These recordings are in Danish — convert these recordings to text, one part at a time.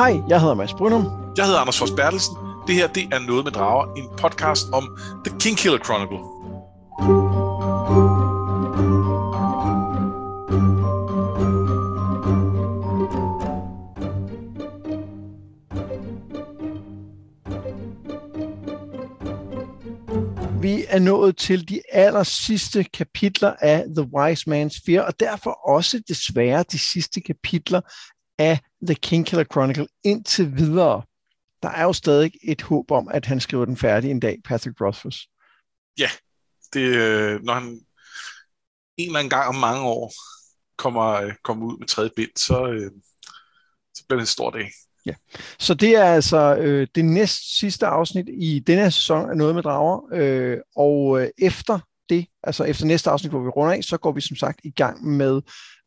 Hej, jeg hedder Mads Brynum. Jeg hedder Anders Fors Bertelsen. Det her, det er Noget med Drager, en podcast om The King Killer Chronicle. Vi er nået til de aller sidste kapitler af The Wise Man's Fear, og derfor også desværre de sidste kapitler af The King Killer Chronicle indtil videre. Der er jo stadig et håb om, at han skriver den færdig en dag, Patrick Rothfuss. Ja, det, øh, når han en eller anden gang om mange år kommer, øh, kommer ud med tredje bind, så, øh, så bliver det en stor dag. Ja. Så det er altså øh, det næst sidste afsnit i denne her sæson af Noget med Drager, øh, og øh, efter det, altså efter næste afsnit, hvor vi runder af, så går vi som sagt i gang med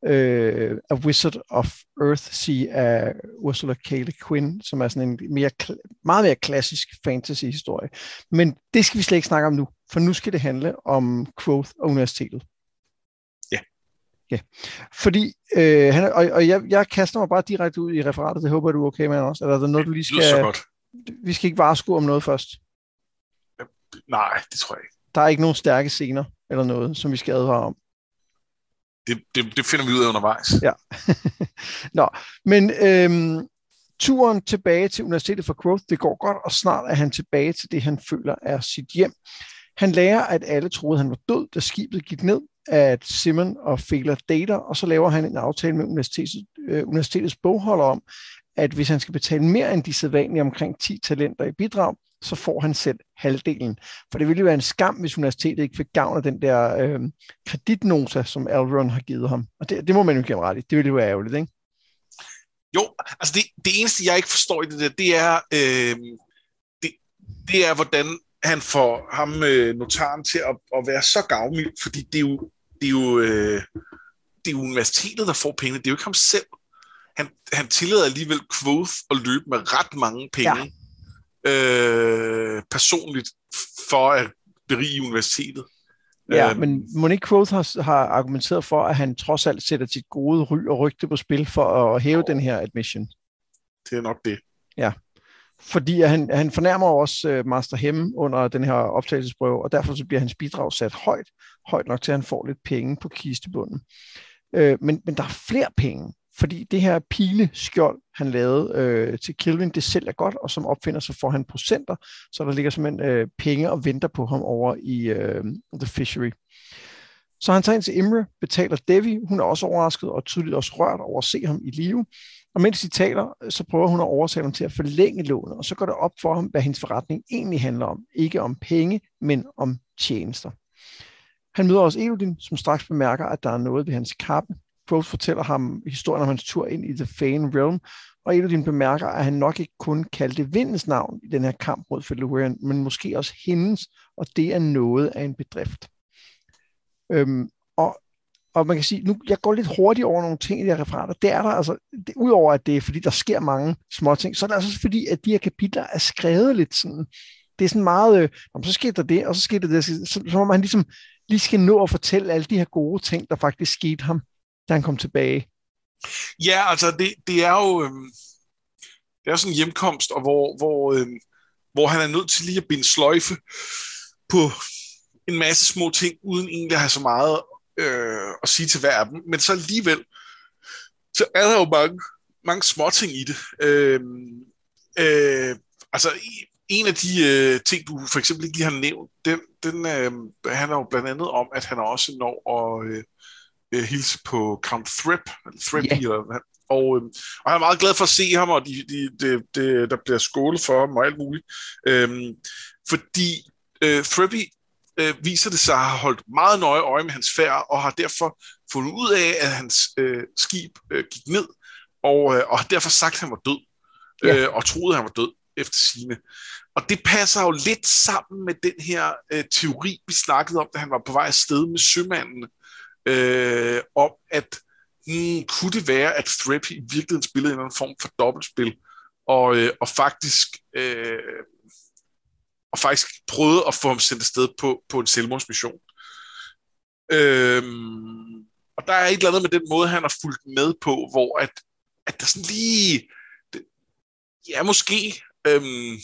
øh, A Wizard of Earthsea af Ursula K. Le Guin, som er sådan en mere, meget mere klassisk fantasy-historie. Men det skal vi slet ikke snakke om nu, for nu skal det handle om Quoth og universitetet. Ja. Ja, fordi, øh, han, og, og jeg, jeg kaster mig bare direkte ud i referatet, det håber du er okay med også, eller er der noget, du lige skal... så godt. Vi skal ikke varsko om noget først. Nej, det tror jeg ikke. Der er ikke nogen stærke scener eller noget, som vi skal advare om det, det, det finder vi ud af undervejs. Ja. Nå, men øhm, turen tilbage til Universitetet for Growth, det går godt, og snart er han tilbage til det, han føler er sit hjem. Han lærer, at alle troede, han var død, da skibet gik ned, at Simon og Fela dater, og så laver han en aftale med universitetets, øh, universitetets bogholder om, at hvis han skal betale mere end de sædvanlige omkring 10 talenter i bidrag, så får han selv halvdelen. For det ville jo være en skam, hvis universitetet ikke fik gavn af den der øh, kreditnota, som Elrond har givet ham. Og det, det må man jo give ret i. Det ville jo være ærgerligt, ikke? Jo, altså det, det eneste, jeg ikke forstår i det der, det er, øh, det, det er, hvordan han får ham, øh, notaren, til at, at være så gavmild, fordi det er jo, det er jo, øh, det er jo universitetet, der får penge. Det er jo ikke ham selv. Han, han tillader alligevel Quoth at løbe med ret mange penge. Ja øh, personligt for at berige universitetet. Ja, øh, men Monique Quoth har, har argumenteret for, at han trods alt sætter sit gode ry og rygte på spil for at hæve oh, den her admission. Det er nok det. Ja, fordi han, han fornærmer også uh, Master Hem under den her optagelsesprøve, og derfor så bliver hans bidrag sat højt, højt nok til, at han får lidt penge på kistebunden. Uh, men, men der er flere penge fordi det her pileskjold, han lavede øh, til Kelvin, det sælger godt, og som opfinder, så får han procenter, så der ligger simpelthen øh, penge og venter på ham over i øh, The Fishery. Så han tager ind til Imre, betaler Devi, hun er også overrasket og tydeligt også rørt over at se ham i live, og mens de taler, så prøver hun at overtale ham til at forlænge lånet, og så går det op for ham, hvad hendes forretning egentlig handler om. Ikke om penge, men om tjenester. Han møder også Elodin, som straks bemærker, at der er noget ved hans kappe, Quoth fortæller ham historien om hans tur ind i The Fane Realm, og et af dine bemærker, at han nok ikke kun kaldte vindens navn i den her kamp mod Felurian, men måske også hendes, og det er noget af en bedrift. Øhm, og, og man kan sige, nu jeg går lidt hurtigt over nogle ting i de her referater. Det er der altså, det, udover at det er fordi, der sker mange små ting, så er det altså fordi, at de her kapitler er skrevet lidt sådan, det er sådan meget, øh, så skete der det, og så skete der det, så, så, så må man ligesom lige skal nå at fortælle alle de her gode ting, der faktisk skete ham da han kom tilbage? Ja, altså det, det er jo øhm, det er sådan en hjemkomst, og hvor, hvor, øhm, hvor han er nødt til lige at binde sløjfe på en masse små ting, uden egentlig at have så meget øh, at sige til hver af dem. Men så alligevel, så er der jo mange, mange små ting i det. Øh, øh, altså en af de øh, ting, du for eksempel ikke lige har nævnt, den, den øh, handler jo blandt andet om, at han også når at, øh, øh, hilse på Count Thrip, Thrip yeah. eller, og, øh, og han er meget glad for at se ham, og de, de, de, de, der bliver skålet for ham og alt muligt. Øhm, fordi øh, Thrippy øh, viser det sig at have holdt meget nøje øje med hans færd, og har derfor fundet ud af, at hans øh, skib øh, gik ned, og, øh, og har derfor sagt, at han var død, yeah. øh, og troede, at han var død efter sine. Og det passer jo lidt sammen med den her øh, teori, vi snakkede om, da han var på vej afsted med sømanden, øh, om, at hmm, kunne det være, at Threp i virkeligheden spillede en eller anden form for dobbeltspil, og, øh, og faktisk øh, og faktisk prøvede at få ham sendt afsted på, på en selvmordsmission. Øhm, og der er et eller andet med den måde, han har fulgt med på, hvor at, at der sådan lige, det, Ja, måske. Øhm,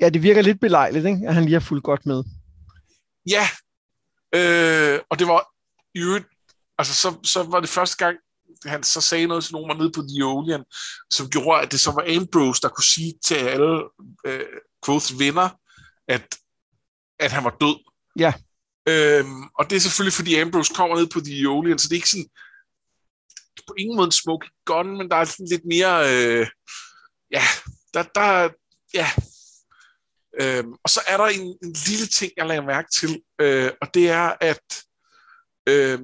Ja, det virker lidt belejligt, ikke? at han lige har fulgt godt med. ja, øh, og det var i øvrigt, altså så, så var det første gang, han så sagde noget til nogen var nede på The Olean, som gjorde, at det så var Ambrose, der kunne sige til alle øh, Quoths venner, at, at han var død. Ja. Øhm, og det er selvfølgelig, fordi Ambrose kommer ned på The Olean, så det er ikke sådan, på ingen måde en smoke gun, men der er sådan lidt mere, øh, ja, der, der, ja. Øhm, og så er der en, en lille ting, jeg lagde mærke til, øh, og det er, at øh,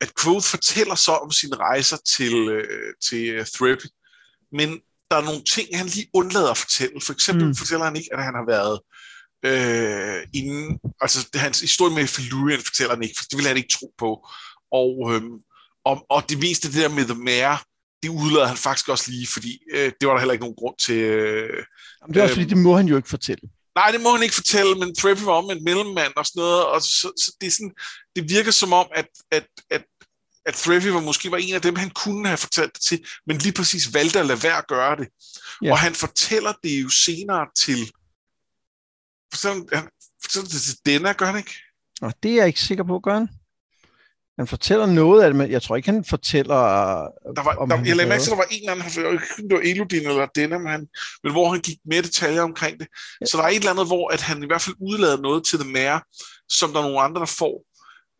at Quoth fortæller så om sine rejser til, øh, til Threp, men der er nogle ting, han lige undlader at fortælle. For eksempel mm. fortæller han ikke, at han har været øh, inden, altså det, hans historie med Felurian fortæller han ikke, for det vil han ikke tro på. Og, øh, og, og det meste det der med The Mare, det udlader han faktisk også lige, fordi øh, det var der heller ikke nogen grund til. Øh, Jamen, det er også fordi, det må han jo ikke fortælle. Nej, det må han ikke fortælle, men Treppy var om en mellemmand og sådan noget, og så, så det, er sådan, det virker som om, at, at, at, at Treppy var måske var en af dem, han kunne have fortalt det til, men lige præcis valgte at lade være at gøre det. Ja. Og han fortæller det jo senere til, fortæller, han fortæller det til Denna, gør han ikke? Og det er jeg ikke sikker på, gør han? Han fortæller noget af det, men jeg tror ikke, han fortæller... Der var, om der, han jeg lagde mærke til, at der var en eller anden, om det var Elodin eller Denna, men, han, men hvor han gik mere detaljer omkring det. Ja. Så der er et eller andet, hvor at han i hvert fald udlader noget til The Mare, som der er nogle andre, der får.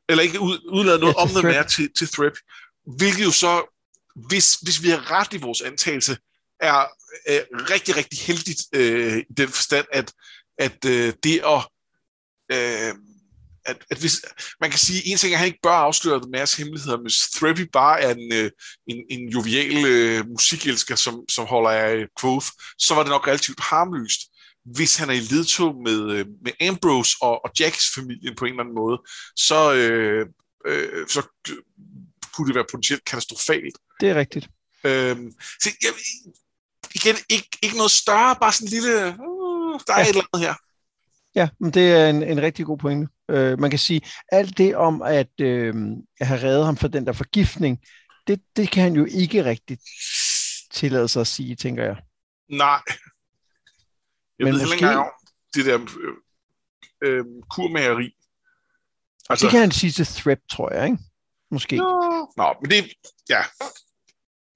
Eller ikke ud, udlader noget Ja, om The Threp. Mare til, til Threp. Hvilket jo så, hvis, hvis vi har ret i vores antagelse, er øh, rigtig, rigtig heldigt øh, i den forstand, at, at øh, det at... Øh, at, at hvis, man kan sige, en ting er, at han ikke bør afsløre Mads hemmeligheder, men Threppy bare er en, øh, en, en jovial øh, musikelsker, som, som holder af Quoth, så var det nok relativt harmløst. Hvis han er i ledtog med, øh, med Ambrose og, og Jacks familien på en eller anden måde, så, øh, øh, så kunne det være potentielt katastrofalt. Det er rigtigt. Øhm, så jeg, igen, ikke, ikke noget større, bare sådan en lille, uh, der er Ja. et eller andet her. Ja, men det er en, en rigtig god pointe. Øh, man kan sige, alt det om at, øh, at have reddet ham fra den der forgiftning, det, det kan han jo ikke rigtig tillade sig at sige, tænker jeg. Nej. Jeg Men ved måske- ikke om det der øh, øh, kurmageri. Altså, det kan han sige til Threp, tror jeg, ikke? Måske. Nå, Nå, men det, ja,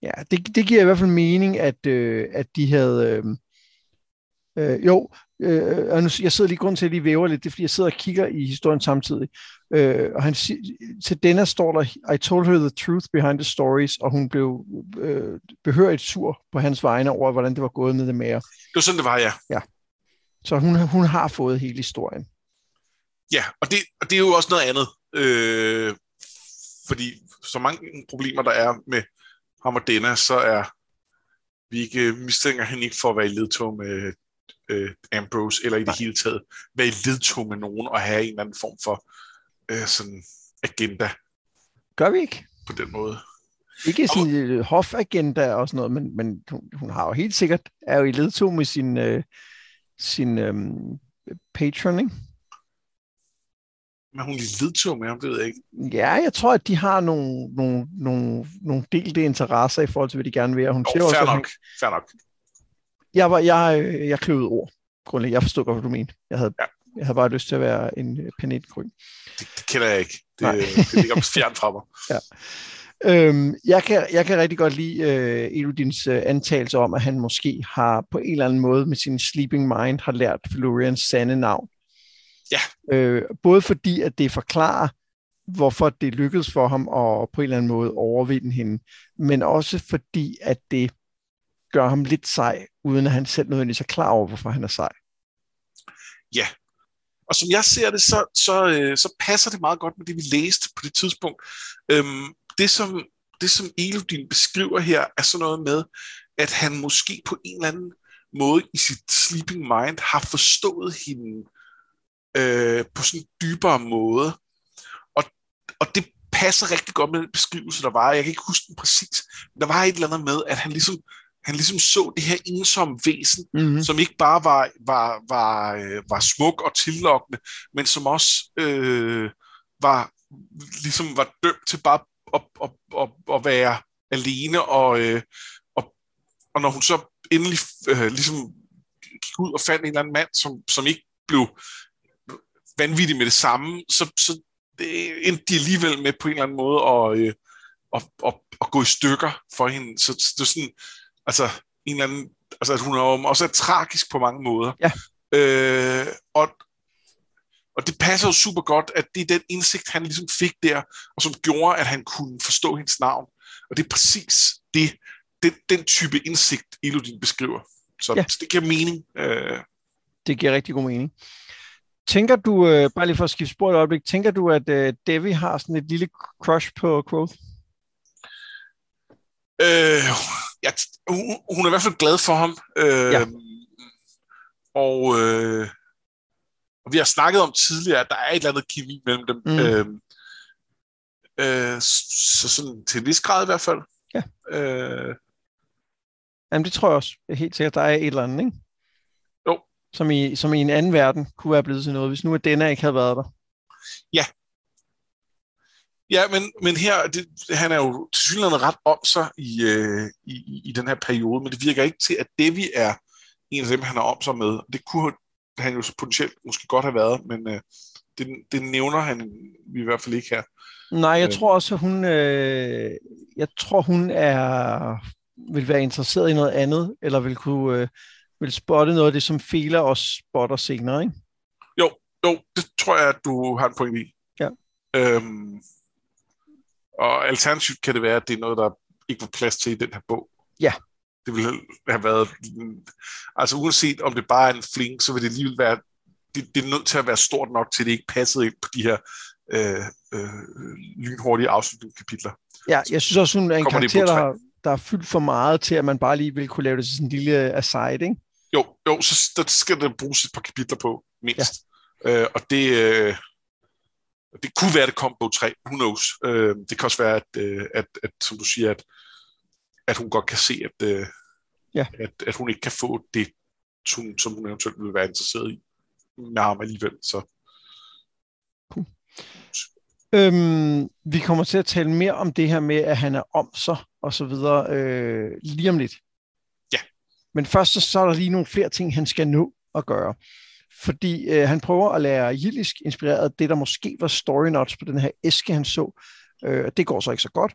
Ja, det, det giver i hvert fald mening, at, øh, at de havde... Øh, øh, jo, øh, og nu, jeg sidder lige grund til, at lige væver lidt, det er, fordi jeg sidder og kigger i historien samtidig. Øh, og han, si- til denne står der, I told her the truth behind the stories, og hun blev øh, behørigt sur på hans vegne over, hvordan det var gået med det mere. det var sådan, det var, ja. Så hun, hun har fået hele historien. Ja, og det, og det er jo også noget andet. Øh, fordi så mange problemer, der er med ham og Denna, så er vi ikke mistænker hende ikke for at være i ledtog med øh, Ambrose, eller i det Nej. hele taget være med nogen og have en eller anden form for øh, sådan agenda Gør vi ikke? på den måde. Ikke sådan en hofagenda og sådan noget, men, men hun, hun har jo helt sikkert, er jo i ledtog med sin, øh, sin øh, patron, ikke? Men hun er ledtog med ham, det ved jeg ikke. Ja, jeg tror, at de har nogle, nogle, nogle, nogle delte interesser i forhold til, hvad de gerne vil. Og hun Jo, siger også, fair hun, nok, fair nok. Jeg, var, jeg, øh, jeg kløvede ord. Grundlæggende. Jeg forstod godt, hvad du mente. Jeg havde, Ja. jeg havde bare lyst til at være en øh, panetgrøn. Det, det kender jeg ikke. Det, Nej. det ligger fjern fra mig. Øhm, jeg, kan, jeg kan rigtig godt lide øh, Elodins øh, antagelse om, at han måske har på en eller anden måde med sin sleeping mind har lært Florians sande navn. Ja. Øh, både fordi, at det forklarer, hvorfor det lykkedes for ham at på en eller anden måde overvinde hende, men også fordi, at det gør ham lidt sej, uden at han selv nødvendigvis er klar over, hvorfor han er sej. Ja, Og som jeg ser det, så, så, øh, så passer det meget godt med det, vi læste på det tidspunkt. Øhm, det, som, det, som Elodin beskriver her, er sådan noget med, at han måske på en eller anden måde i sit sleeping mind har forstået hende øh, på sådan en dybere måde. Og, og det passer rigtig godt med den beskrivelse, der var. Jeg kan ikke huske den præcis. Men der var et eller andet med, at han ligesom, han ligesom så det her ensomme væsen, Mm-hmm. som ikke bare var, var, var, øh, var smuk og tillokkende, men som også øh, var ligesom var dømt til bare at, at, at, at være alene og, øh, og når hun så endelig øh, ligesom gik ud og fandt en eller anden mand, som, som ikke blev vanvittig med det samme, så, så det endte de alligevel med på en eller anden måde at, øh, at, at, at gå i stykker for hende. Så, så det er sådan, altså, en eller anden, altså, at hun er også er tragisk på mange måder. Ja. Øh, og, og det passer jo super godt, at det er den indsigt, han ligesom fik der, og som gjorde, at han kunne forstå hendes navn. Og det er præcis det, den, den type indsigt, Elodin beskriver. Så ja. det giver mening. Øh. Det giver rigtig god mening. Tænker du, øh, bare lige for at skifte spor et øjeblik, tænker du, at øh, Devi har sådan et lille crush på Quoth? Øh, ja, hun, hun er i hvert fald glad for ham. Øh, ja. Og, øh, og vi har snakket om tidligere, at der er et eller andet kemi mellem dem. Mm. Øh, øh, så sådan til en vis grad i hvert fald. Ja. Øh, Jamen det tror jeg også. Er helt sikkert, der er et eller andet, ikke? Jo. Som i, som i en anden verden kunne være blevet til noget, hvis nu at denne ikke havde været der. Ja. Ja, men, men her, det, han er jo til synligheden ret om sig i, øh, i, i den her periode, men det virker ikke til, at Devi er en af dem, han er om sig med. Det kunne han jo så potentielt måske godt have været, men øh, det, det nævner han i hvert fald ikke her. Nej, jeg øh. tror også, hun, øh, jeg tror, hun er vil være interesseret i noget andet, eller vil kunne øh, vil spotte noget af det, som Fela også spotter senere, ikke? Jo, jo, det tror jeg, at du har en point i. Ja. Øhm, og alternativt kan det være, at det er noget, der ikke var plads til i den her bog. Ja. Det ville have været... Altså uanset om det bare er en fling, så vil det alligevel være... Det, det er nødt til at være stort nok, til det ikke passede ind på de her øh, øh, lynhurtige afslutningskapitler. Ja, jeg synes også, hun er en karakter, der har, der er fyldt for meget til, at man bare lige vil kunne lave det sådan en lille aside, ikke? Jo, jo, så der skal det bruges et par kapitler på, mindst. Ja. Øh, og det, øh, det kunne være, at det kom på 3, who knows. Øh, det kan også være, at, øh, at, at, som du siger, at, at hun godt kan se, at, øh, ja. at, at hun ikke kan få det, som, som hun eventuelt vil være interesseret i med ham alligevel. Så. Cool. Øhm, vi kommer til at tale mere om det her med, at han er om sig og så videre øh, lige om lidt. Ja. Men først så, så er der lige nogle flere ting, han skal nå at gøre. Fordi øh, han prøver at lære jiddisk inspireret det, der måske var story notes på den her æske, han så. Øh, det går så ikke så godt.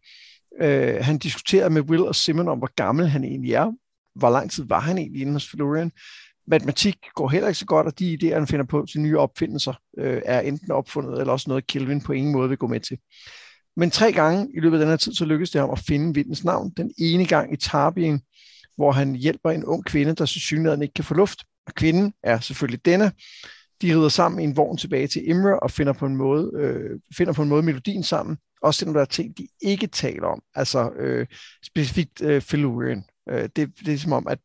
Øh, han diskuterer med Will og Simon om, hvor gammel han egentlig er. Hvor lang tid var han egentlig inden hos Florian? Matematik går heller ikke så godt, og de idéer, han finder på til nye opfindelser, øh, er enten opfundet, eller også noget, Kelvin på ingen måde vil gå med til. Men tre gange i løbet af den her tid, så lykkedes det ham at finde vindens navn. Den ene gang i Tarbien, hvor han hjælper en ung kvinde, der så synligheden ikke kan få luft. Og kvinden er selvfølgelig denne. De rider sammen i en vogn tilbage til Imre og finder på en måde, øh, finder på en måde melodien sammen. Også selvom der er ting, de ikke taler om. Altså øh, specifikt øh, Felurian. Øh, det, det er som om, at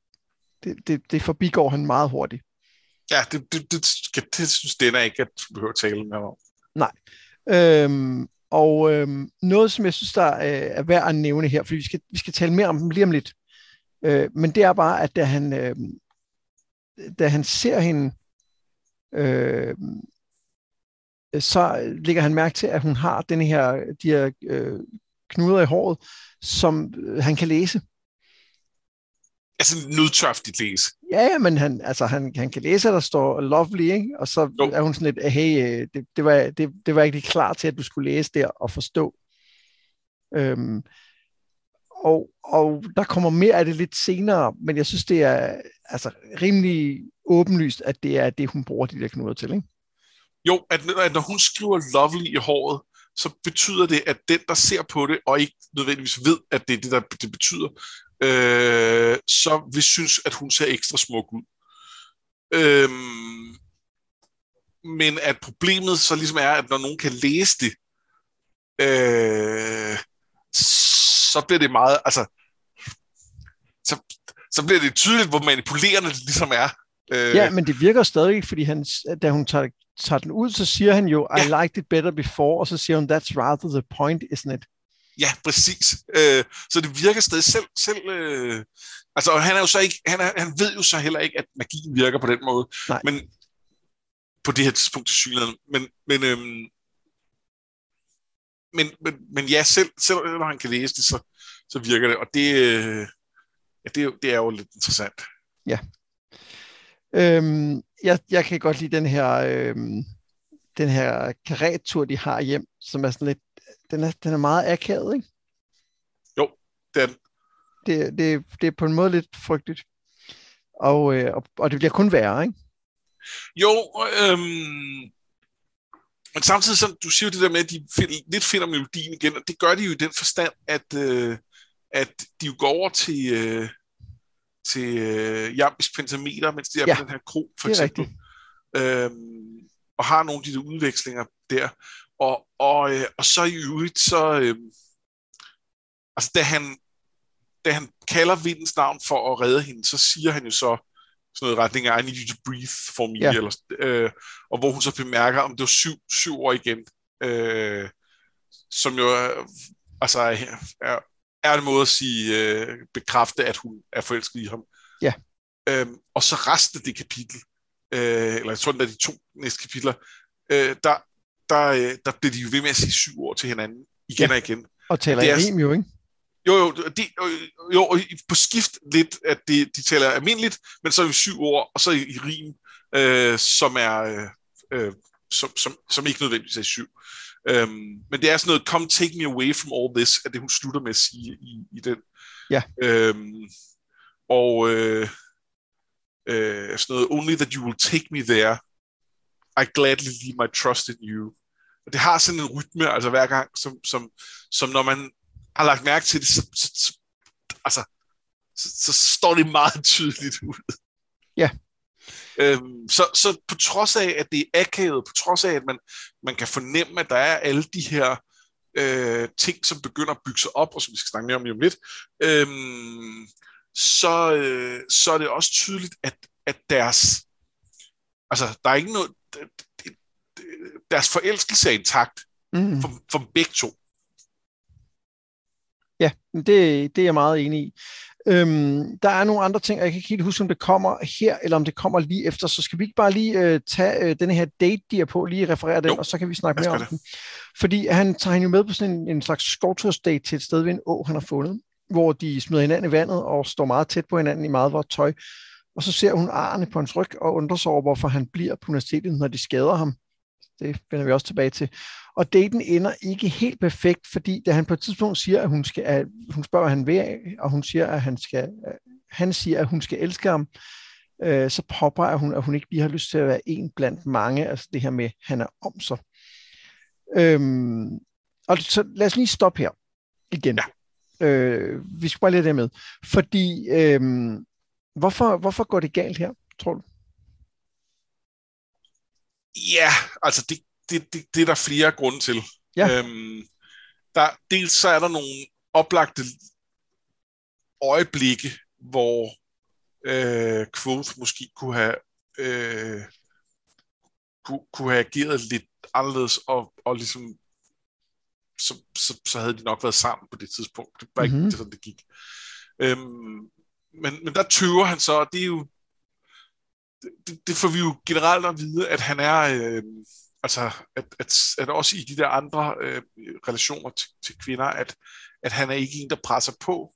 det, det, det forbigår han meget hurtigt. Ja, det, det, det, det, det synes den er ikke, at du behøver at tale med om. Nej. Øhm, og øhm, noget, som jeg synes, der er, er værd at nævne her, fordi vi skal, vi skal tale mere om dem lige om lidt, øh, men det er bare, at da han, øh, da han ser hende, øh, så lægger han mærke til, at hun har den her, de her øh, knuder i håret, som øh, han kan læse altså nødtørftigt læse. Ja, ja, men han, altså, han, han kan læse, at der står lovely, ikke? og så jo. er hun sådan lidt, hey, øh, det, det, var, det, det var ikke lige klar til, at du skulle læse der og forstå. Øhm, og, og der kommer mere af det lidt senere, men jeg synes, det er altså, rimelig åbenlyst, at det er det, hun bruger de der knuder til. Ikke? Jo, at, at når hun skriver lovely i håret, så betyder det, at den, der ser på det, og ikke nødvendigvis ved, at det er det, der det betyder, øh, så vi synes, at hun ser ekstra smuk ud. Øh, men at problemet så ligesom er, at når nogen kan læse det, øh, så bliver det meget, altså, så, så bliver det tydeligt, hvor manipulerende det ligesom er. Øh, ja, men det virker stadig, fordi han, da hun tager, tager den ud, så siger han jo, I liked it better before, og så siger hun, that's rather the point, isn't it? Ja, præcis. Øh, så det virker stadig selv... selv øh, altså, han er jo så ikke... Han, er, han ved jo så heller ikke, at magien virker på den måde. Nej. Men på det her tidspunkt til synligheden. Men, men, øhm, men, men, men ja, selv, selv når han kan læse det, så, så virker det. Og det, øh, ja, det, er det er jo lidt interessant. Ja. Øhm, jeg, jeg kan godt lide den her, øhm, den her karettur, de har hjem, som er sådan lidt, den er, den er meget akavet, ikke? Jo, den. Det, det, det er på en måde lidt frygteligt. Og, øh, og, og det bliver kun værre, ikke? Jo, øhm, men samtidig, så, du siger det der med, at de find, lidt finder melodien igen, og det gør de jo i den forstand, at, øh, at de jo går over til, øh, til øh, Jambis pentameter, mens de er ja, på den her kro, for eksempel. Øhm, og har nogle af de der udvekslinger der. Og, og, øh, og så i øvrigt, så... Øh, altså, da han, da han kalder vindens navn for at redde hende, så siger han jo så sådan noget retning af, I need you to breathe for me, ja. eller, øh, og hvor hun så bemærker, om det var syv, syv år igen, øh, som jo er, altså er, er en måde at sige, øh, bekræfte, at hun er forelsket i ham. Ja. Øhm, og så resten af det kapitel, øh, eller jeg tror, det er de to næste kapitler, øh, der, der, øh, der bliver de jo ved med at sige syv år til hinanden, igen ja. og igen. Og taler i rim jo, ikke? Jo, jo, de, jo, og på skift lidt, at de, de taler almindeligt, men så i syv år, og så i, i rim, øh, som er, øh, øh, som, som, som ikke nødvendigvis er syv. Øhm, men det er sådan noget, come take me away from all this, at det hun slutter med at sige i, i den. Ja. Øhm, og øh, øh, sådan noget, only that you will take me there, I gladly leave my trust in you. Og det har sådan en rytme, altså hver gang, som, som, som når man har lagt mærke til det, så, så, så altså, så, så står det meget tydeligt ud. Ja. Øhm, så, så på trods af, at det er akavet, på trods af, at man, man kan fornemme, at der er alle de her øh, ting, som begynder at bygge sig op, og som vi skal snakke mere om lige om lidt, øhm, så, øh, så er det også tydeligt, at, at deres, altså der er ikke noget, deres forelskelse er intakt mm. for, for begge to. Ja, det, det er jeg meget enig i. Øhm, der er nogle andre ting, og jeg kan ikke helt huske, om det kommer her, eller om det kommer lige efter, så skal vi ikke bare lige øh, tage øh, den her date, de er på, lige referere den, jo, og så kan vi snakke mere om det. den. Fordi han tager hende jo med på sådan en, en slags skovtursdate til et sted ved en å, han har fundet, hvor de smider hinanden i vandet og står meget tæt på hinanden i meget vådt tøj. Og så ser hun arne på hans ryg og undrer sig over, hvorfor han bliver på universitetet, når de skader ham. Det finder vi også tilbage til. Og daten ender ikke helt perfekt, fordi da han på et tidspunkt siger, at hun skal, at hun spørger, hvad han vil, og hun siger, at han skal, han siger, at hun skal elske ham, øh, så påpeger hun, at hun ikke lige har lyst til at være en blandt mange, altså det her med, at han er om sig. Øhm, og så lad os lige stoppe her igen. Ja. Øh, vi skal bare lade det med. Fordi, øh, hvorfor, hvorfor går det galt her, tror du? Ja, altså det, det, det, det er der flere grunde til. Ja. Øhm, der, dels så er der nogle oplagte øjeblikke, hvor øh, Quoth måske kunne have øh, kunne, kunne have ageret lidt anderledes, og, og ligesom så, så, så havde de nok været sammen på det tidspunkt. Det var ikke mm-hmm. det, sådan det gik. Øhm, men, men der tøver han så, og det er jo det, det får vi jo generelt at vide, at han er øh, altså at, at, at også i de der andre øh, relationer til, til kvinder, at, at han er ikke en, der presser på.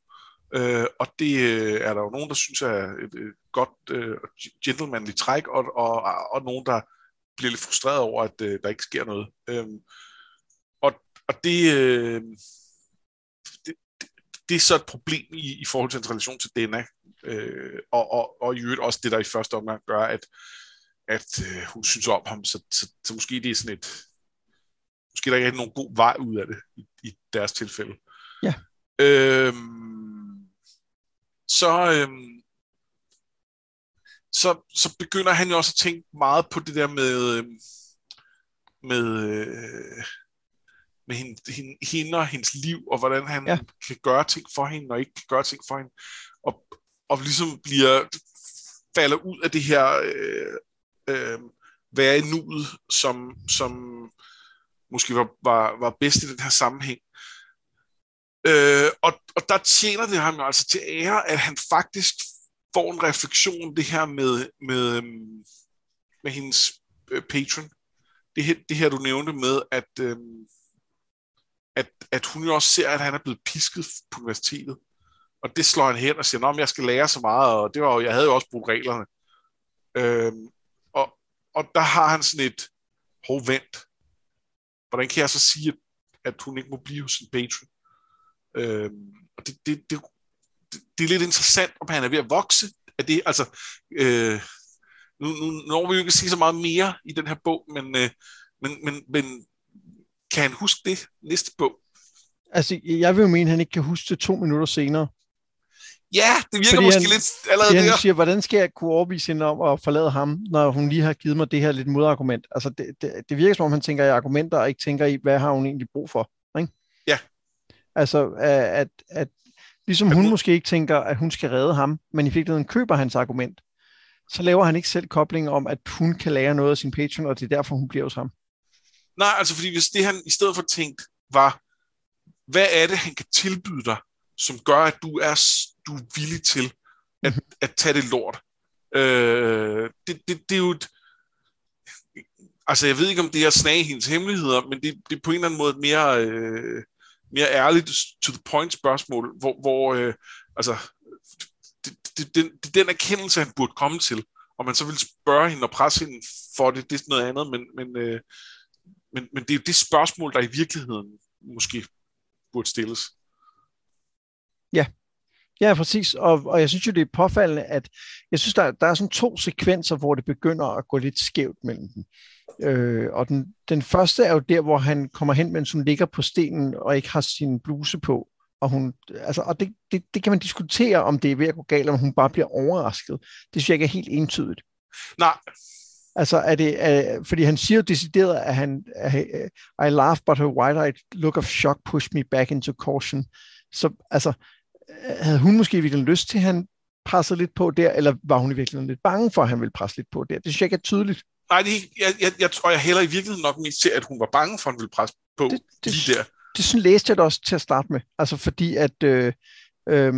Øh, og det øh, er der jo nogen, der synes er et, øh, godt øh, gentlemanly træk, og, og, og nogen, der bliver lidt frustreret over, at øh, der ikke sker noget. Øh, og, og det, øh, det, det, det er så et problem i, i forhold til hans relation til Dana, øh, og, og, og i øvrigt også det, der i første omgang gør, at at øh, hun synes om ham, så, så, så måske det er sådan et, måske der ikke er nogen god vej ud af det i, i deres tilfælde. Ja. Øhm, så, øhm, så, så begynder han jo også at tænke meget på det der med, øhm, med, øh, med hende, hende, hende og hendes liv, og hvordan han ja. kan gøre ting for hende, og ikke kan gøre ting for hende, og, og ligesom bliver falder ud af det her øh, øh, være i nuet, som, som måske var, var, var bedst i den her sammenhæng. Øh, og, og der tjener det ham jo altså til ære, at han faktisk får en refleksion det her med, med, øh, med hendes øh, patron. Det her, det her, du nævnte med, at, øh, at, at hun jo også ser, at han er blevet pisket på universitetet og det slår han hen og siger, at jeg skal lære så meget, og det var jo, jeg havde jo også brugt reglerne. Øhm, og, og der har han sådan et, hov, vent. Hvordan kan jeg så sige, at, at hun ikke må blive hos sin patron? Øhm, og det, det, det, det, det er lidt interessant, om han er ved at vokse. Er det, altså, øh, nu, nu når vi jo ikke sige så meget mere i den her bog, men, øh, men, men, men kan han huske det næste bog? Altså, jeg vil jo mene, at han ikke kan huske det to minutter senere. Ja, det virker fordi måske han, lidt allerede der. Han siger, hvordan skal jeg kunne overbevise hende om at forlade ham, når hun lige har givet mig det her lidt modargument? Altså, det, det, det virker som om, han tænker i argumenter, og ikke tænker i, hvad har hun egentlig brug for? Ikke? Ja. Altså, at, at ligesom hun måske ikke tænker, at hun skal redde ham, men i virkeligheden køber hans argument, så laver han ikke selv koblingen om, at hun kan lære noget af sin patron, og det er derfor, hun bliver hos ham. Nej, altså fordi hvis det han i stedet for tænkt var, hvad er det, han kan tilbyde dig, som gør, at du er, du er villig til at, mhm. at tage det lort. Øh, det, det, det er jo et, altså jeg ved ikke, om det er at snage hendes hemmeligheder, men det, det er på en eller anden måde et mere, øh, mere ærligt to the point spørgsmål, hvor, hvor øh, altså, det, det, det, det er den erkendelse, han burde komme til. Og man så vil spørge hende og presse hende for det, det er noget andet, men, men, øh, men, men det er jo det spørgsmål, der i virkeligheden måske burde stilles. Ja, ja præcis. Og, og jeg synes jo, det er påfaldende, at jeg synes, der, der er sådan to sekvenser, hvor det begynder at gå lidt skævt mellem dem. Øh, og den, den første er jo der, hvor han kommer hen, mens hun ligger på stenen og ikke har sin bluse på. Og, hun, altså, og det, det, det kan man diskutere, om det er ved at gå galt, om hun bare bliver overrasket. Det synes jeg ikke er helt entydigt. Nej. Altså, er det, er, fordi han siger jo decideret, at han, I laugh, but her wide-eyed look of shock pushed me back into caution. Så altså, havde hun måske virkelig lyst til, at han pressede lidt på der, eller var hun i virkeligheden lidt bange for, at han ville presse lidt på der? Det synes jeg ikke er tydeligt. Nej, det, jeg, jeg, jeg tror, jeg heller i virkeligheden nok mest til, at hun var bange for, at han ville presse på det, det, lige der. Det, det sådan læste jeg det også til at starte med. Altså fordi, at øh, øh,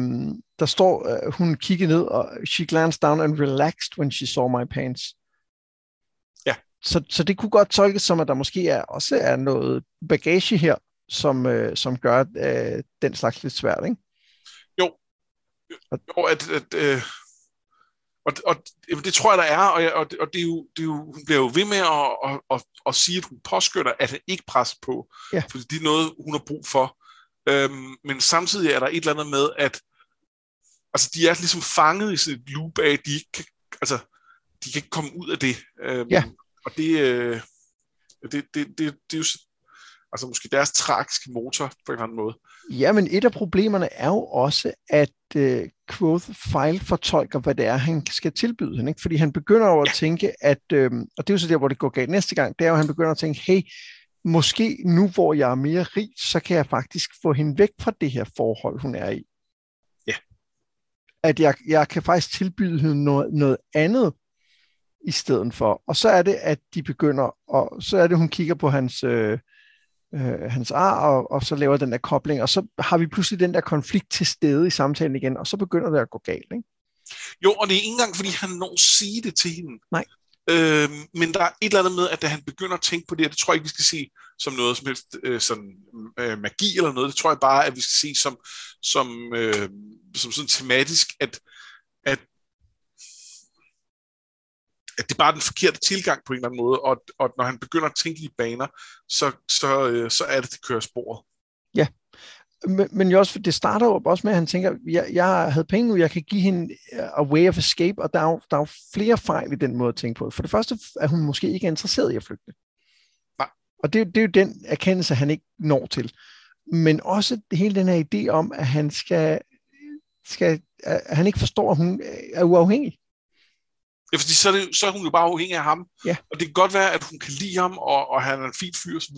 der står, øh, hun kiggede ned, og she glanced down and relaxed when she saw my pants. Ja. Så, så det kunne godt tolkes som, at der måske er, også er noget bagage her, som, øh, som gør øh, den slags lidt svært, ikke? Jo, at, at øh, og, og det tror jeg, der er, og, og, og det er jo, det er jo, hun bliver jo ved med at, at, at, at sige, at hun påskytter, at han ikke presser på, ja. fordi det er noget, hun har brug for. Øhm, men samtidig er der et eller andet med, at altså, de er ligesom fanget i sådan et loop af, at de ikke kan, altså, de kan ikke komme ud af det. Øhm, ja. Og det, øh, det, det, det, det, er jo altså måske deres tragiske motor på en eller anden måde. Ja, men et af problemerne er jo også, at uh, Quoth File fortolker, hvad det er, han skal tilbyde hende. Ikke? Fordi han begynder jo at tænke, at, øh, og det er jo så der, hvor det går galt næste gang, det er jo, at han begynder at tænke, hey, måske nu, hvor jeg er mere rig, så kan jeg faktisk få hende væk fra det her forhold, hun er i. Ja. At jeg, jeg kan faktisk tilbyde hende noget, noget andet i stedet for. Og så er det, at de begynder, og så er det, hun kigger på hans, øh, øh, hans ar, og, og så laver den der kobling, og så har vi pludselig den der konflikt til stede i samtalen igen, og så begynder det at gå galt, ikke? Jo, og det er ikke engang, fordi han når at sige det til hende. Nej. Øh, men der er et eller andet med, at da han begynder at tænke på det, og det tror jeg ikke, vi skal se som noget som helst øh, sådan, øh, magi eller noget, det tror jeg bare, at vi skal se som, som, øh, som sådan tematisk, at, at at det er bare den forkerte tilgang på en eller anden måde, og, og når han begynder at tænke i baner, så, så, øh, så er det, det kører sporet. Ja, men, men også, det starter jo også med, at han tænker, jeg, jeg havde penge nu, jeg kan give hende a way of escape, og der er, jo, der er jo flere fejl i den måde at tænke på. For det første er hun måske ikke interesseret i at flygte. Nej. Og det, det er jo den erkendelse, han ikke når til. Men også hele den her idé om, at han skal, skal at han ikke forstår, at hun er uafhængig. Ja, fordi så er, det, så er hun jo bare afhængig af ham. Ja. Og det kan godt være, at hun kan lide ham, og, og han er en fin fyr osv.,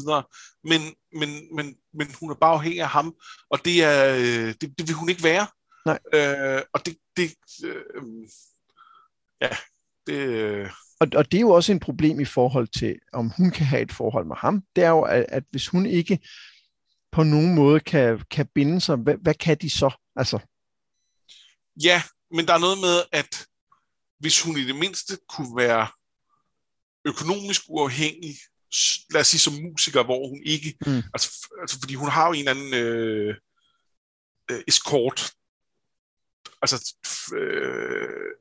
men, men, men, men hun er bare afhængig af ham, og det, er, øh, det, det vil hun ikke være. Nej. Øh, og det, det øh, ja, det... Øh. Og, og det er jo også en problem i forhold til, om hun kan have et forhold med ham. Det er jo, at, at hvis hun ikke på nogen måde kan, kan binde sig, hvad, hvad kan de så? Altså. Ja, men der er noget med, at hvis hun i det mindste kunne være økonomisk uafhængig, lad os sige som musiker, hvor hun ikke, mm. altså, altså fordi hun har jo en eller anden øh, øh, escort, altså, øh,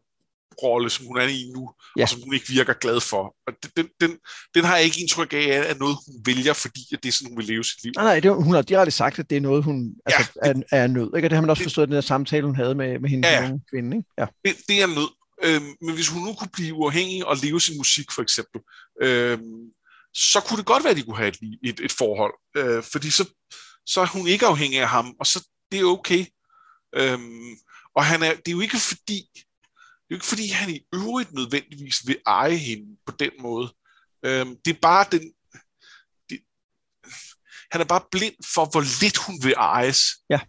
rolle, som hun er i nu, ja. og som hun ikke virker glad for. Og den, den, den har jeg ikke indtryk af, er noget, hun vælger, fordi at det er sådan, hun vil leve sit liv. Nej, nej det, hun har direkte sagt, at det er noget, hun ja, altså, det, er, er nød. Ikke? Og det har man også det, forstået i den der samtale, hun havde med, med hendes ja, kvinde. Ikke? Ja. Det, det er nød. Øhm, men hvis hun nu kunne blive uafhængig og leve sin musik, for eksempel, øhm, så kunne det godt være, at de kunne have et, et, et forhold. Øh, fordi så, så er hun ikke afhængig af ham, og så det er okay. Øhm, og han er, det er jo ikke fordi, det er jo ikke fordi, han i øvrigt nødvendigvis vil eje hende på den måde. Øhm, det er bare den... Det, han er bare blind for, hvor lidt hun vil ejes. Ja.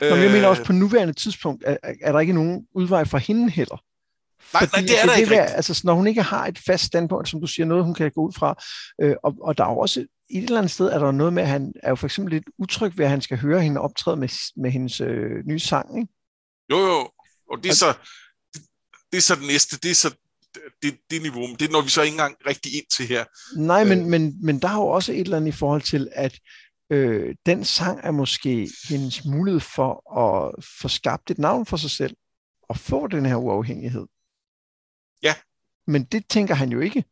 Nå, men jeg mener også, på nuværende tidspunkt, er, er der ikke nogen udvej for hende heller. Nej, Fordi, nej, det er der det, ikke være, altså, Når hun ikke har et fast standpunkt, som du siger, noget hun kan gå ud fra, øh, og, og der er jo også et eller andet sted, er der noget med, at han er jo for eksempel lidt utryg ved, at han skal høre hende optræde med, med hendes øh, nye sang, ikke? Jo, jo, og det er så, det er så det næste, det er så det, det niveau, men det når vi så ikke engang rigtig ind til her. Nej, men, øh. men, men der er jo også et eller andet i forhold til, at øh, den sang er måske hendes mulighed for at få skabt et navn for sig selv, og få den her uafhængighed. Ja. Men det tænker han jo ikke.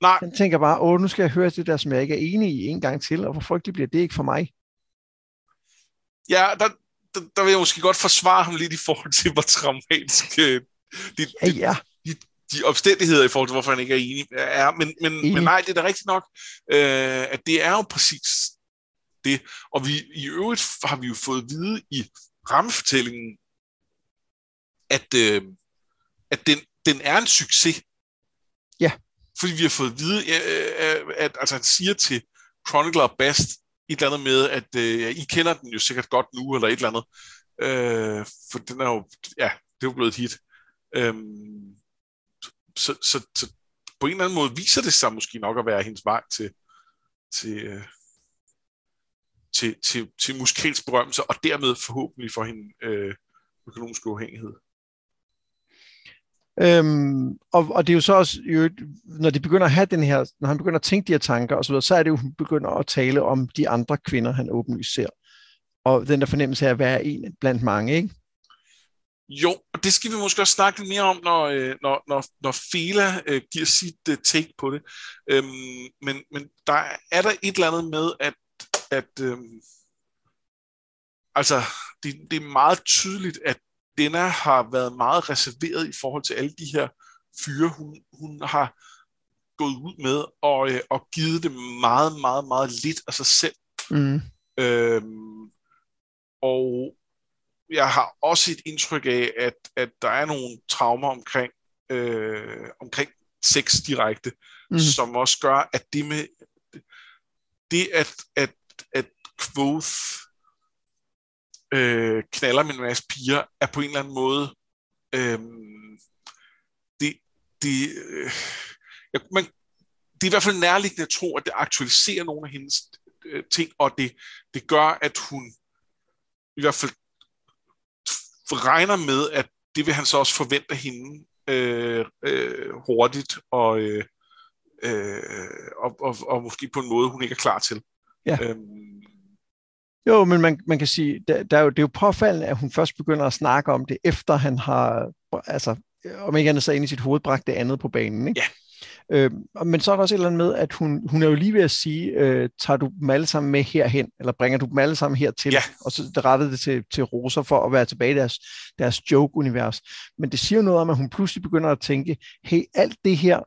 Nej. Han tænker bare, åh, nu skal jeg høre det der, som jeg ikke er enig i en gang til, og hvor frygteligt bliver det ikke for mig. Ja, der, der, der vil jeg måske godt forsvare ham lidt i forhold til, hvor traumatisk øh, de, ja, ja. De, de omstændigheder i forhold til, hvorfor han ikke er enig er. Men, men, men nej, det er da rigtigt nok, øh, at det er jo præcis det. Og vi, i øvrigt har vi jo fået at vide i rammefortællingen, at, øh, at den, den er en succes. Ja. Fordi vi har fået at vide, øh, at, at altså, han siger til Chronicler Bast et eller andet med, at øh, I kender den jo sikkert godt nu, eller et eller andet. Øh, for den er jo, ja, det er jo blevet et hit. Øhm, så, så, så på en eller anden måde viser det sig måske nok at være hendes vej til, til, øh, til, til, til musikalsk berømmelse, og dermed forhåbentlig for hende øh, økonomisk uafhængighed. Øhm, og, og det er jo så også, jo, når de begynder at have den her, når han begynder at tænke de her tanker og så videre, så er det jo, hun begynder at tale om de andre kvinder, han åbenlyst ser. Og den der fornemmelse af at være en blandt mange, ikke? Jo, og det skal vi måske også snakke lidt mere om, når, øh, når, når, når Fela øh, giver sit øh, take på det. Øhm, men, men der er der et eller andet med, at, at øhm, altså, det, det er meget tydeligt, at Dena har været meget reserveret i forhold til alle de her fyre, hun, hun har gået ud med, og, øh, og givet dem meget, meget, meget lidt af sig selv. Mm. Øhm, og jeg har også et indtryk af, at, at der er nogle traumer omkring, øh, omkring sex direkte, mm. som også gør, at det med det at, at, at Quoth øh, knaller med en masse piger, er på en eller anden måde øh, det, det, øh, ja, man, det er i hvert fald nærliggende at tro, at det aktualiserer nogle af hendes øh, ting, og det, det gør, at hun i hvert fald regner med, at det vil han så også forvente hende øh, øh, hurtigt og, øh, øh, og, og, og måske på en måde, hun ikke er klar til. Ja. Øhm, jo, men man, man kan sige, der, der er jo, det er jo påfaldende, at hun først begynder at snakke om det, efter han har, altså, om ikke andet så ind i sit hoved, bragt det andet på banen. Ikke? Ja. Øh, men så er der også et eller andet med, at hun, hun er jo lige ved at sige, øh, tager du dem alle sammen med herhen, eller bringer du dem alle sammen hertil, ja. og så rettede det til, til Rosa for at være tilbage i deres, deres joke-univers. Men det siger jo noget om, at hun pludselig begynder at tænke, hey, alt det her,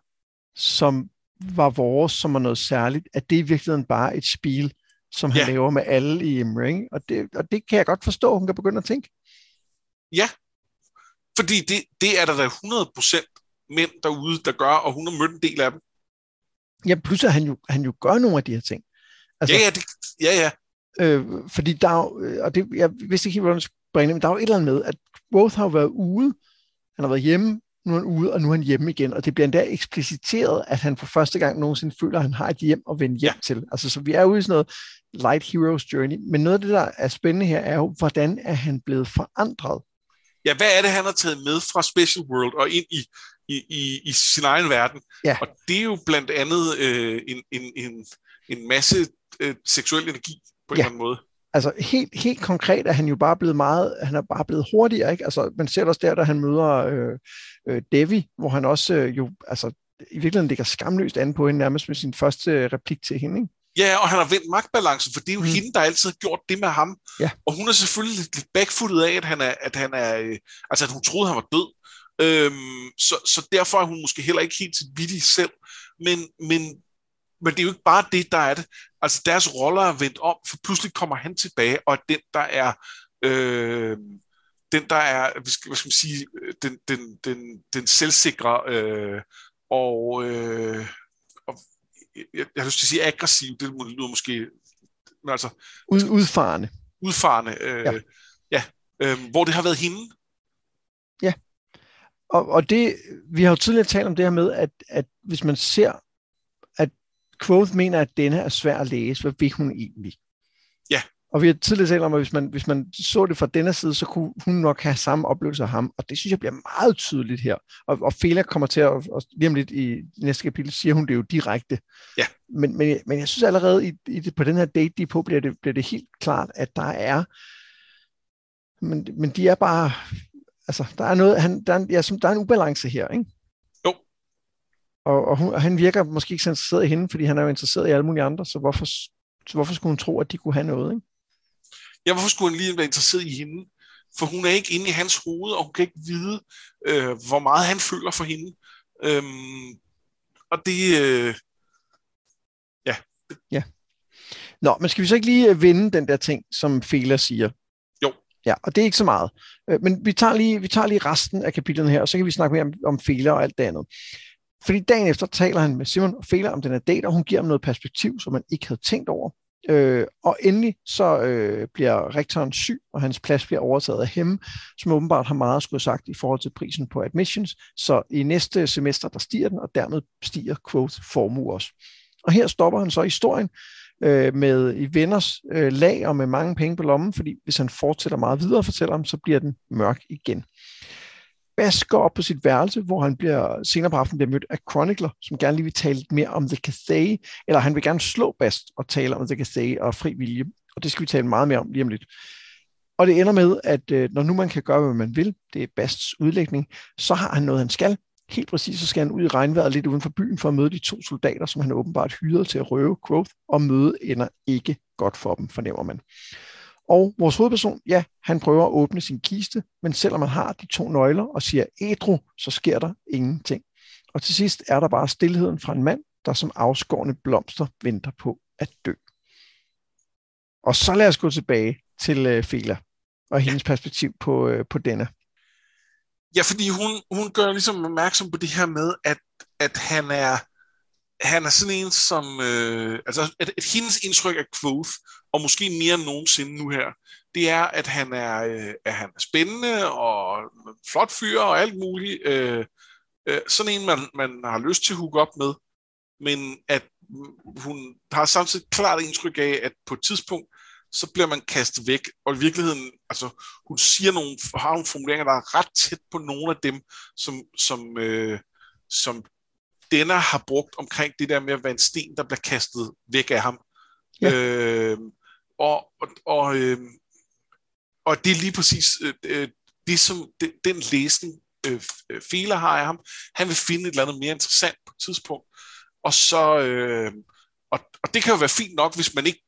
som var vores, som var noget særligt, at det i virkeligheden bare et spil, som han ja. laver med alle i Imring. Og det, og det kan jeg godt forstå, hun kan begynde at tænke. Ja, fordi det, det er der da 100% mænd derude, der gør, og hun har mødt en del af dem. Ja, pludselig han jo, han jo gør nogle af de her ting. Altså, ja, ja, det, ja, ja. Øh, fordi der er og det, jeg vidste ikke helt, hvordan jeg bringe men der er jo et eller andet med, at Roth har været ude, han har været hjemme, nu er han ude, og nu er han hjemme igen, og det bliver endda ekspliciteret, at han for første gang nogensinde føler, at han har et hjem at vende hjem til. Altså, så vi er ude i sådan noget light heroes journey, men noget af det, der er spændende her, er jo, hvordan er han blevet forandret? Ja, hvad er det, han har taget med fra Special World og ind i, i, i, i sin egen verden. Ja. Og det er jo blandt andet øh, en, en, en, en masse øh, seksuel energi på en ja. eller anden måde. Altså helt, helt konkret er han jo bare blevet meget, han er bare blevet hurtigere, ikke? Altså, man ser også der, da han møder øh, øh, Devi, hvor han også øh, jo, altså, i virkeligheden ligger skamløst an på hende, nærmest med sin første replik til hende, ikke? Ja, og han har vendt magtbalancen, for det er jo mm. hende, der altid har gjort det med ham. Ja. Og hun er selvfølgelig lidt, backfootet af, at han er, at han er, øh, altså at hun troede, han var død. Øhm, så, så derfor er hun måske heller ikke helt til selv. Men, men, men det er jo ikke bare det, der er det. Altså deres roller er vendt om, for pludselig kommer han tilbage, og den, der er... Øh, den, der er, hvad skal, hvad skal man sige, den, den, den, den selvsikre øh, og, øh, og jeg, jeg har lyst til at sige aggressiv, det lyder måske, men altså... Ud, udfarende. Udfarende, øh, ja. ja øh, hvor det har været hende. Ja, og, og det, vi har jo tidligere talt om det her med, at, at hvis man ser, Quoth mener, at denne er svær at læse, hvad vil hun egentlig? Ja. Og vi har tidligere talt om, at hvis man, hvis man så det fra denne side, så kunne hun nok have samme oplevelse af ham. Og det synes jeg bliver meget tydeligt her. Og, og Fela kommer til at, og lige om lidt i næste kapitel, siger hun det jo direkte. Ja. Men, men, men jeg synes allerede, i, i det, på den her date, de er på, bliver det, bliver det helt klart, at der er men, men de er bare, altså, der er noget, han, der, er, ja, som, der er en ubalance her, ikke? Og, og, hun, og han virker måske ikke så interesseret i hende, fordi han er jo interesseret i alle mulige andre, så hvorfor, så hvorfor skulle hun tro, at de kunne have noget, ikke? Ja, hvorfor skulle han lige være interesseret i hende? For hun er ikke inde i hans hoved, og hun kan ikke vide, øh, hvor meget han føler for hende. Øhm, og det... Øh, ja. Ja. Nå, men skal vi så ikke lige øh, vende den der ting, som Fela siger? Jo. Ja, og det er ikke så meget. Øh, men vi tager lige, vi tager lige resten af kapitlen her, og så kan vi snakke mere om, om Fela og alt det andet. Fordi dagen efter taler han med Simon og Fela om den her date, og hun giver ham noget perspektiv, som man ikke havde tænkt over. Øh, og endelig så øh, bliver rektoren syg, og hans plads bliver overtaget af ham, som åbenbart har meget skulle sagt i forhold til prisen på admissions. Så i næste semester, der stiger den, og dermed stiger quote formue også. Og her stopper han så historien øh, med i venners øh, lag og med mange penge på lommen, fordi hvis han fortsætter meget videre, fortæller ham, så bliver den mørk igen basker går op på sit værelse, hvor han bliver, senere på aftenen bliver mødt af Chronicler, som gerne lige vil tale lidt mere om The Cathay, eller han vil gerne slå Bast og tale om The Cathay og fri vilje. Og det skal vi tale meget mere om lige om lidt. Og det ender med, at øh, når nu man kan gøre, hvad man vil, det er Basts udlægning, så har han noget, han skal. Helt præcis, så skal han ud i regnvejret lidt uden for byen for at møde de to soldater, som han åbenbart hyrede til at røve Growth, og møde ender ikke godt for dem, fornemmer man. Og vores hovedperson, ja, han prøver at åbne sin kiste, men selvom man har de to nøgler og siger ædru, så sker der ingenting. Og til sidst er der bare stillheden fra en mand, der som afskårende blomster venter på at dø. Og så lad os gå tilbage til uh, Fela og hendes perspektiv på, uh, på denne. Ja, fordi hun, hun gør ligesom opmærksom på det her med, at, at han er han er sådan en, som... Øh, altså, at, at hendes indtryk af Quoth, og måske mere end nogensinde nu her, det er, at han er, øh, at han er spændende og flot fyr og alt muligt. Øh, øh, sådan en, man, man har lyst til at hooke op med. Men at hun har samtidig klart indtryk af, at på et tidspunkt, så bliver man kastet væk. Og i virkeligheden, altså, hun siger nogle, har nogle formuleringer, der er ret tæt på nogle af dem, som, som, øh, som Denner har brugt omkring det der med at være en sten, der bliver kastet væk af ham. Ja. Øh, og, og, og, øh, og det er lige præcis øh, øh det, som det, den læsning, øh, øh, Fela har af ham. Han vil finde et eller andet mere interessant på et tidspunkt. Og så... Øh, og, og det kan jo være fint nok, hvis man ikke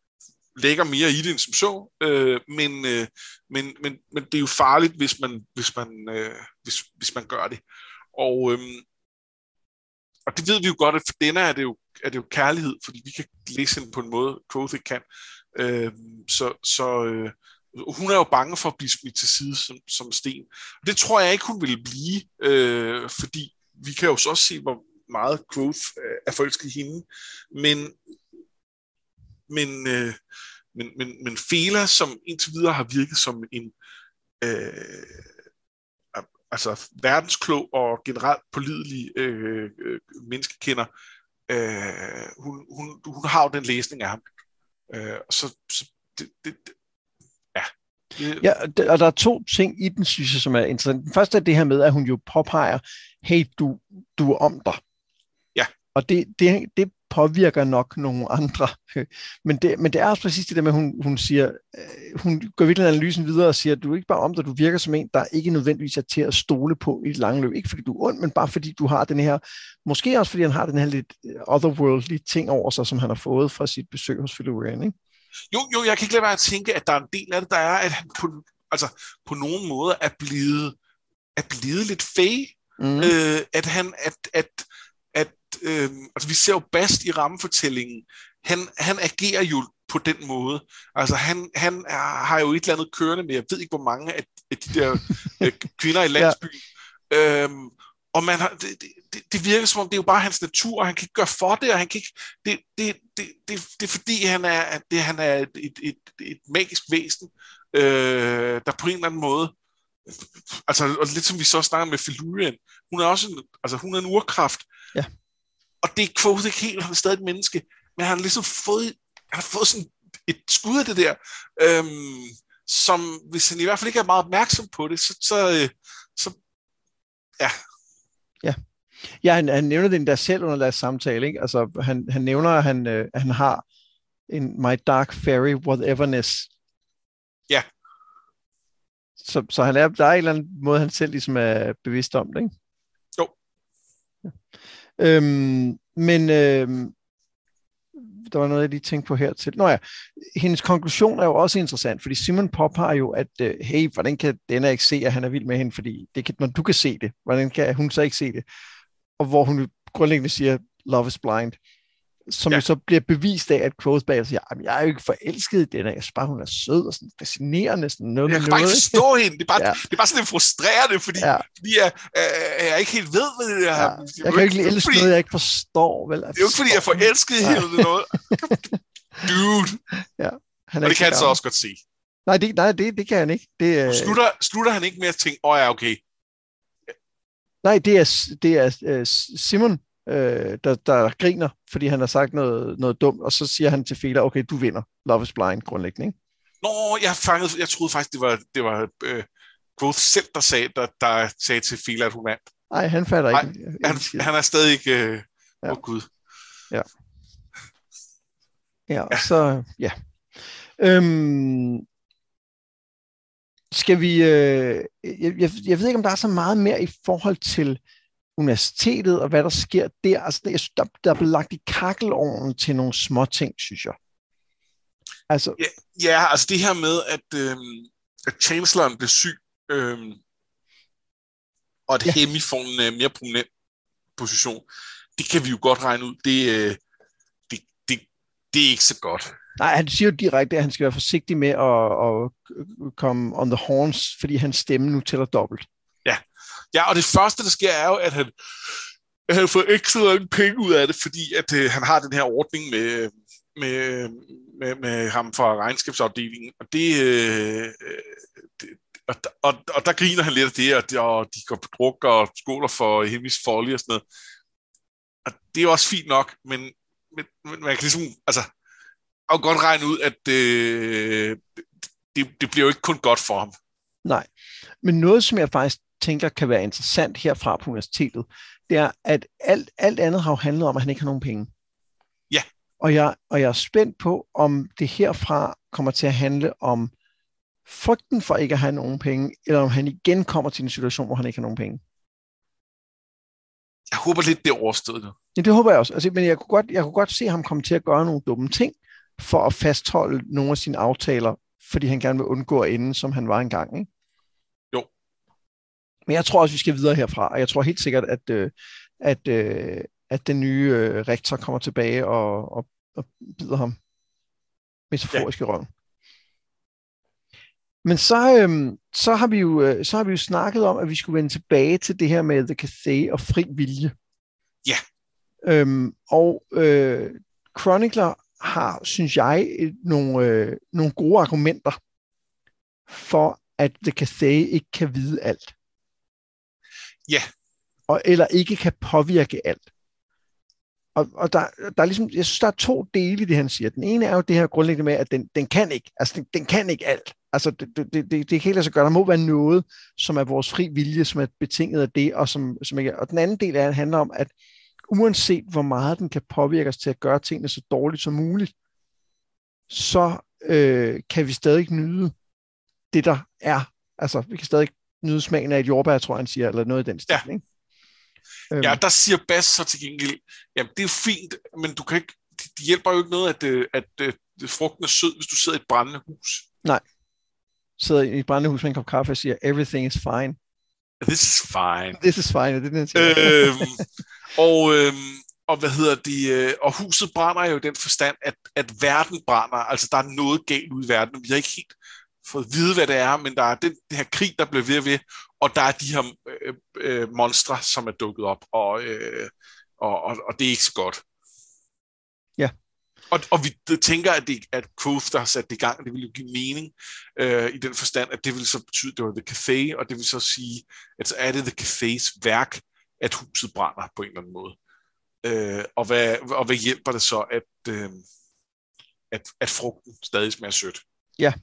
lægger mere i det end som så, øh, men, øh, men, men, men det er jo farligt, hvis man, hvis man, øh, hvis, hvis man gør det. Og, øh, og det ved vi jo godt, at for denne er det jo, er det jo kærlighed, fordi vi kan læse hende på en måde, Quoth ikke kan. Øh, så så øh, hun er jo bange for at blive smidt til side som, som sten. Og det tror jeg ikke, hun vil blive, øh, fordi vi kan jo så også se, hvor meget growth øh, er forelsket i hende. Men, men, øh, men, men, men Fela, som indtil videre har virket som en øh, altså verdensklog og generelt pålidelig øh, øh, menneskekender, øh, hun, hun, hun har jo den læsning af ham. Øh, så, så det, det, det, ja. Det, ja, og der er to ting i den, synes jeg, som er interessant. Den første er det her med, at hun jo påpeger, hey, du, du er om dig. Ja. Og det, det, det påvirker nok nogle andre. Men det, men det er også præcis det der med, at hun, hun siger, øh, hun går virkelig analysen videre og siger, at du er ikke bare om dig, du virker som en, der ikke nødvendigvis er til at stole på i et langt løb. Ikke fordi du er ond, men bare fordi du har den her, måske også fordi han har den her lidt otherworldly ting over sig, som han har fået fra sit besøg hos Philorian, ikke? Jo, jo, jeg kan ikke lade være at tænke, at der er en del af det, der er, at han på, altså, på nogen måde er blevet, er blevet lidt fag. Mm. Øh, at han, at, at øh, altså vi ser jo Bast i rammefortællingen, han, han agerer jo på den måde. Altså han, han er, har jo et eller andet kørende med, jeg ved ikke hvor mange af, af de der øh, kvinder i landsbyen. ja. øhm, og man har, det, det, det virker som om, det er jo bare hans natur, og han kan ikke gøre for det, og han kan ikke, det, det, det, det, det er fordi, han er, det, han er et, et, et, et magisk væsen, øh, der på en eller anden måde, altså og lidt som vi så snakker med Felurian, hun er også en, altså hun er en urkraft, ja. Og det er Quoth ikke helt, han er stadig et menneske, men han har ligesom fået, han har fået sådan et skud af det der, øhm, som hvis han i hvert fald ikke er meget opmærksom på det, så, så, øh, så ja. Ja. Ja, han, han nævner det der selv under deres samtale, ikke? Altså, han, han nævner, at han, øh, han har en My Dark Fairy Whateverness. Ja. Så, så han er, der er en eller anden måde, han selv ligesom er bevidst om det, ikke? Jo. Ja. Øhm, men øhm, der var noget, jeg lige tænkte på her til. Nå ja, hendes konklusion er jo også interessant, fordi Simon påpeger jo, at øh, hey, hvordan kan denne ikke se, at han er vild med hende, fordi det kan, når du kan se det, hvordan kan hun så ikke se det? Og hvor hun grundlæggende siger, love is blind som ja. jo så bliver bevist af, at Quoth bag siger, at jeg er jo ikke forelsket i den her, jeg synes bare, hun er sød og sådan fascinerende. Sådan noget jeg kan bare ikke forstå hende. Det er bare, ja. det er bare sådan lidt frustrerende, fordi, ja. fordi jeg, øh, jeg ikke helt ved, hvad det er. Ja. Jeg kan ikke lide elske noget, jeg ikke forstår. Vel? Jeg det er jo ikke, fordi jeg er forelsket i hende eller noget. Dude. Ja. Han er og det kan han så også godt se. Nej, det, nej, det, det kan han ikke. Det, øh... slutter, slutter han ikke med at tænke, åh oh, ja, okay. Nej, det er, det er uh, Simon, øh, der, der griner, fordi han har sagt noget, noget dumt, og så siger han til Fela, okay, du vinder Love is Blind grundlæggende, ikke? Nå, jeg, fangede, jeg troede faktisk, det var, det var øh, Growth selv, der sagde, der, der sagde til Fela, at hun vandt. Nej, han fatter Nej, ikke. Han, han er stadig ikke... Øh, ja. oh, Gud. Ja. Ja, ja. så... Ja. Øhm, skal vi... Øh, jeg, jeg, jeg ved ikke, om der er så meget mere i forhold til universitetet, og hvad der sker der. Altså, det, der, der er blevet lagt i kakkelovnen til nogle små ting, synes jeg. Altså, ja, ja, altså det her med, at, øh, at chancelloren blev syg, øh, og at ja. Hemi får en øh, mere prominent position, det kan vi jo godt regne ud. Det, øh, det, det, det er ikke så godt. Nej, han siger jo direkte, at han skal være forsigtig med at, at komme on the horns, fordi hans stemme nu tæller dobbelt. Ja, og det første, der sker, er jo, at han, at han får ekstra mange penge ud af det, fordi at øh, han har den her ordning med, øh, med, øh, med, med ham fra regnskabsafdelingen, og det, øh, øh, det og, og, og der griner han lidt af det, og, de, og de går på druk og skoler for himmelsk folie og sådan noget. Og det er også fint nok, men, men, men man kan ligesom, altså, og godt regne ud, at øh, det, det bliver jo ikke kun godt for ham. Nej, men noget, som jeg faktisk tænker kan være interessant herfra på universitetet, det er, at alt, alt andet har jo handlet om, at han ikke har nogen penge. Ja. Og jeg, og jeg er spændt på, om det herfra kommer til at handle om frygten for ikke at have nogen penge, eller om han igen kommer til en situation, hvor han ikke har nogen penge. Jeg håber lidt, det er overstået nu. Ja, det håber jeg også. Altså, men jeg kunne, godt, jeg kunne godt se ham komme til at gøre nogle dumme ting, for at fastholde nogle af sine aftaler, fordi han gerne vil undgå at ende, som han var engang. Ikke? Men jeg tror også, vi skal videre herfra, og jeg tror helt sikkert, at, øh, at, øh, at den nye øh, rektor kommer tilbage og, og, og bider ham metaforisk ja. i røven. Men så, øhm, så, har vi jo, øh, så har vi jo snakket om, at vi skulle vende tilbage til det her med The Cathay og fri vilje. Ja. Øhm, og øh, Chronicler har, synes jeg, nogle, øh, nogle gode argumenter for, at The Cathay ikke kan vide alt. Ja. Og, eller ikke kan påvirke alt. Og, og der, der er ligesom, jeg synes, der er to dele i det, han siger. Den ene er jo det her grundlæggende med, at den, den kan ikke. Altså, den, den kan ikke alt. Altså, det, det, det, det, kan ikke så gøre. Der må være noget, som er vores fri vilje, som er betinget af det, og, som, som ikke, og den anden del af det handler om, at uanset hvor meget den kan påvirke os til at gøre tingene så dårligt som muligt, så øh, kan vi stadig nyde det, der er. Altså, vi kan stadig nyde smagen af et jordbær, tror jeg, han siger, eller noget i den stil. Ja. Ikke? Øhm. Ja, der siger Bas så til gengæld, jamen det er fint, men du kan ikke, det hjælper jo ikke noget, at, øh, at, at, at frugten er sød, hvis du sidder i et brændende hus. Nej. Sidder i et brændende hus med en kop kaffe og siger, everything is fine. This is fine. This is fine, det er den, øhm, og, øhm, og hvad hedder det, øh, og huset brænder jo i den forstand, at, at verden brænder, altså der er noget galt ud i verden, vi har ikke helt fået at vide, hvad det er, men der er den, den her krig, der bliver ved og ved, og der er de her øh, øh, monstre, som er dukket op, og, øh, og, og, og det er ikke så godt. Ja. Og, og vi tænker, at, det, at Quoth, der har sat det i gang, det vil jo give mening øh, i den forstand, at det vil så betyde, at det var The Café, og det vil så sige, at så er det The Cafés værk, at huset brænder på en eller anden måde. Øh, og, hvad, og hvad hjælper det så, at, øh, at, at frugten stadig smager sødt? Ja,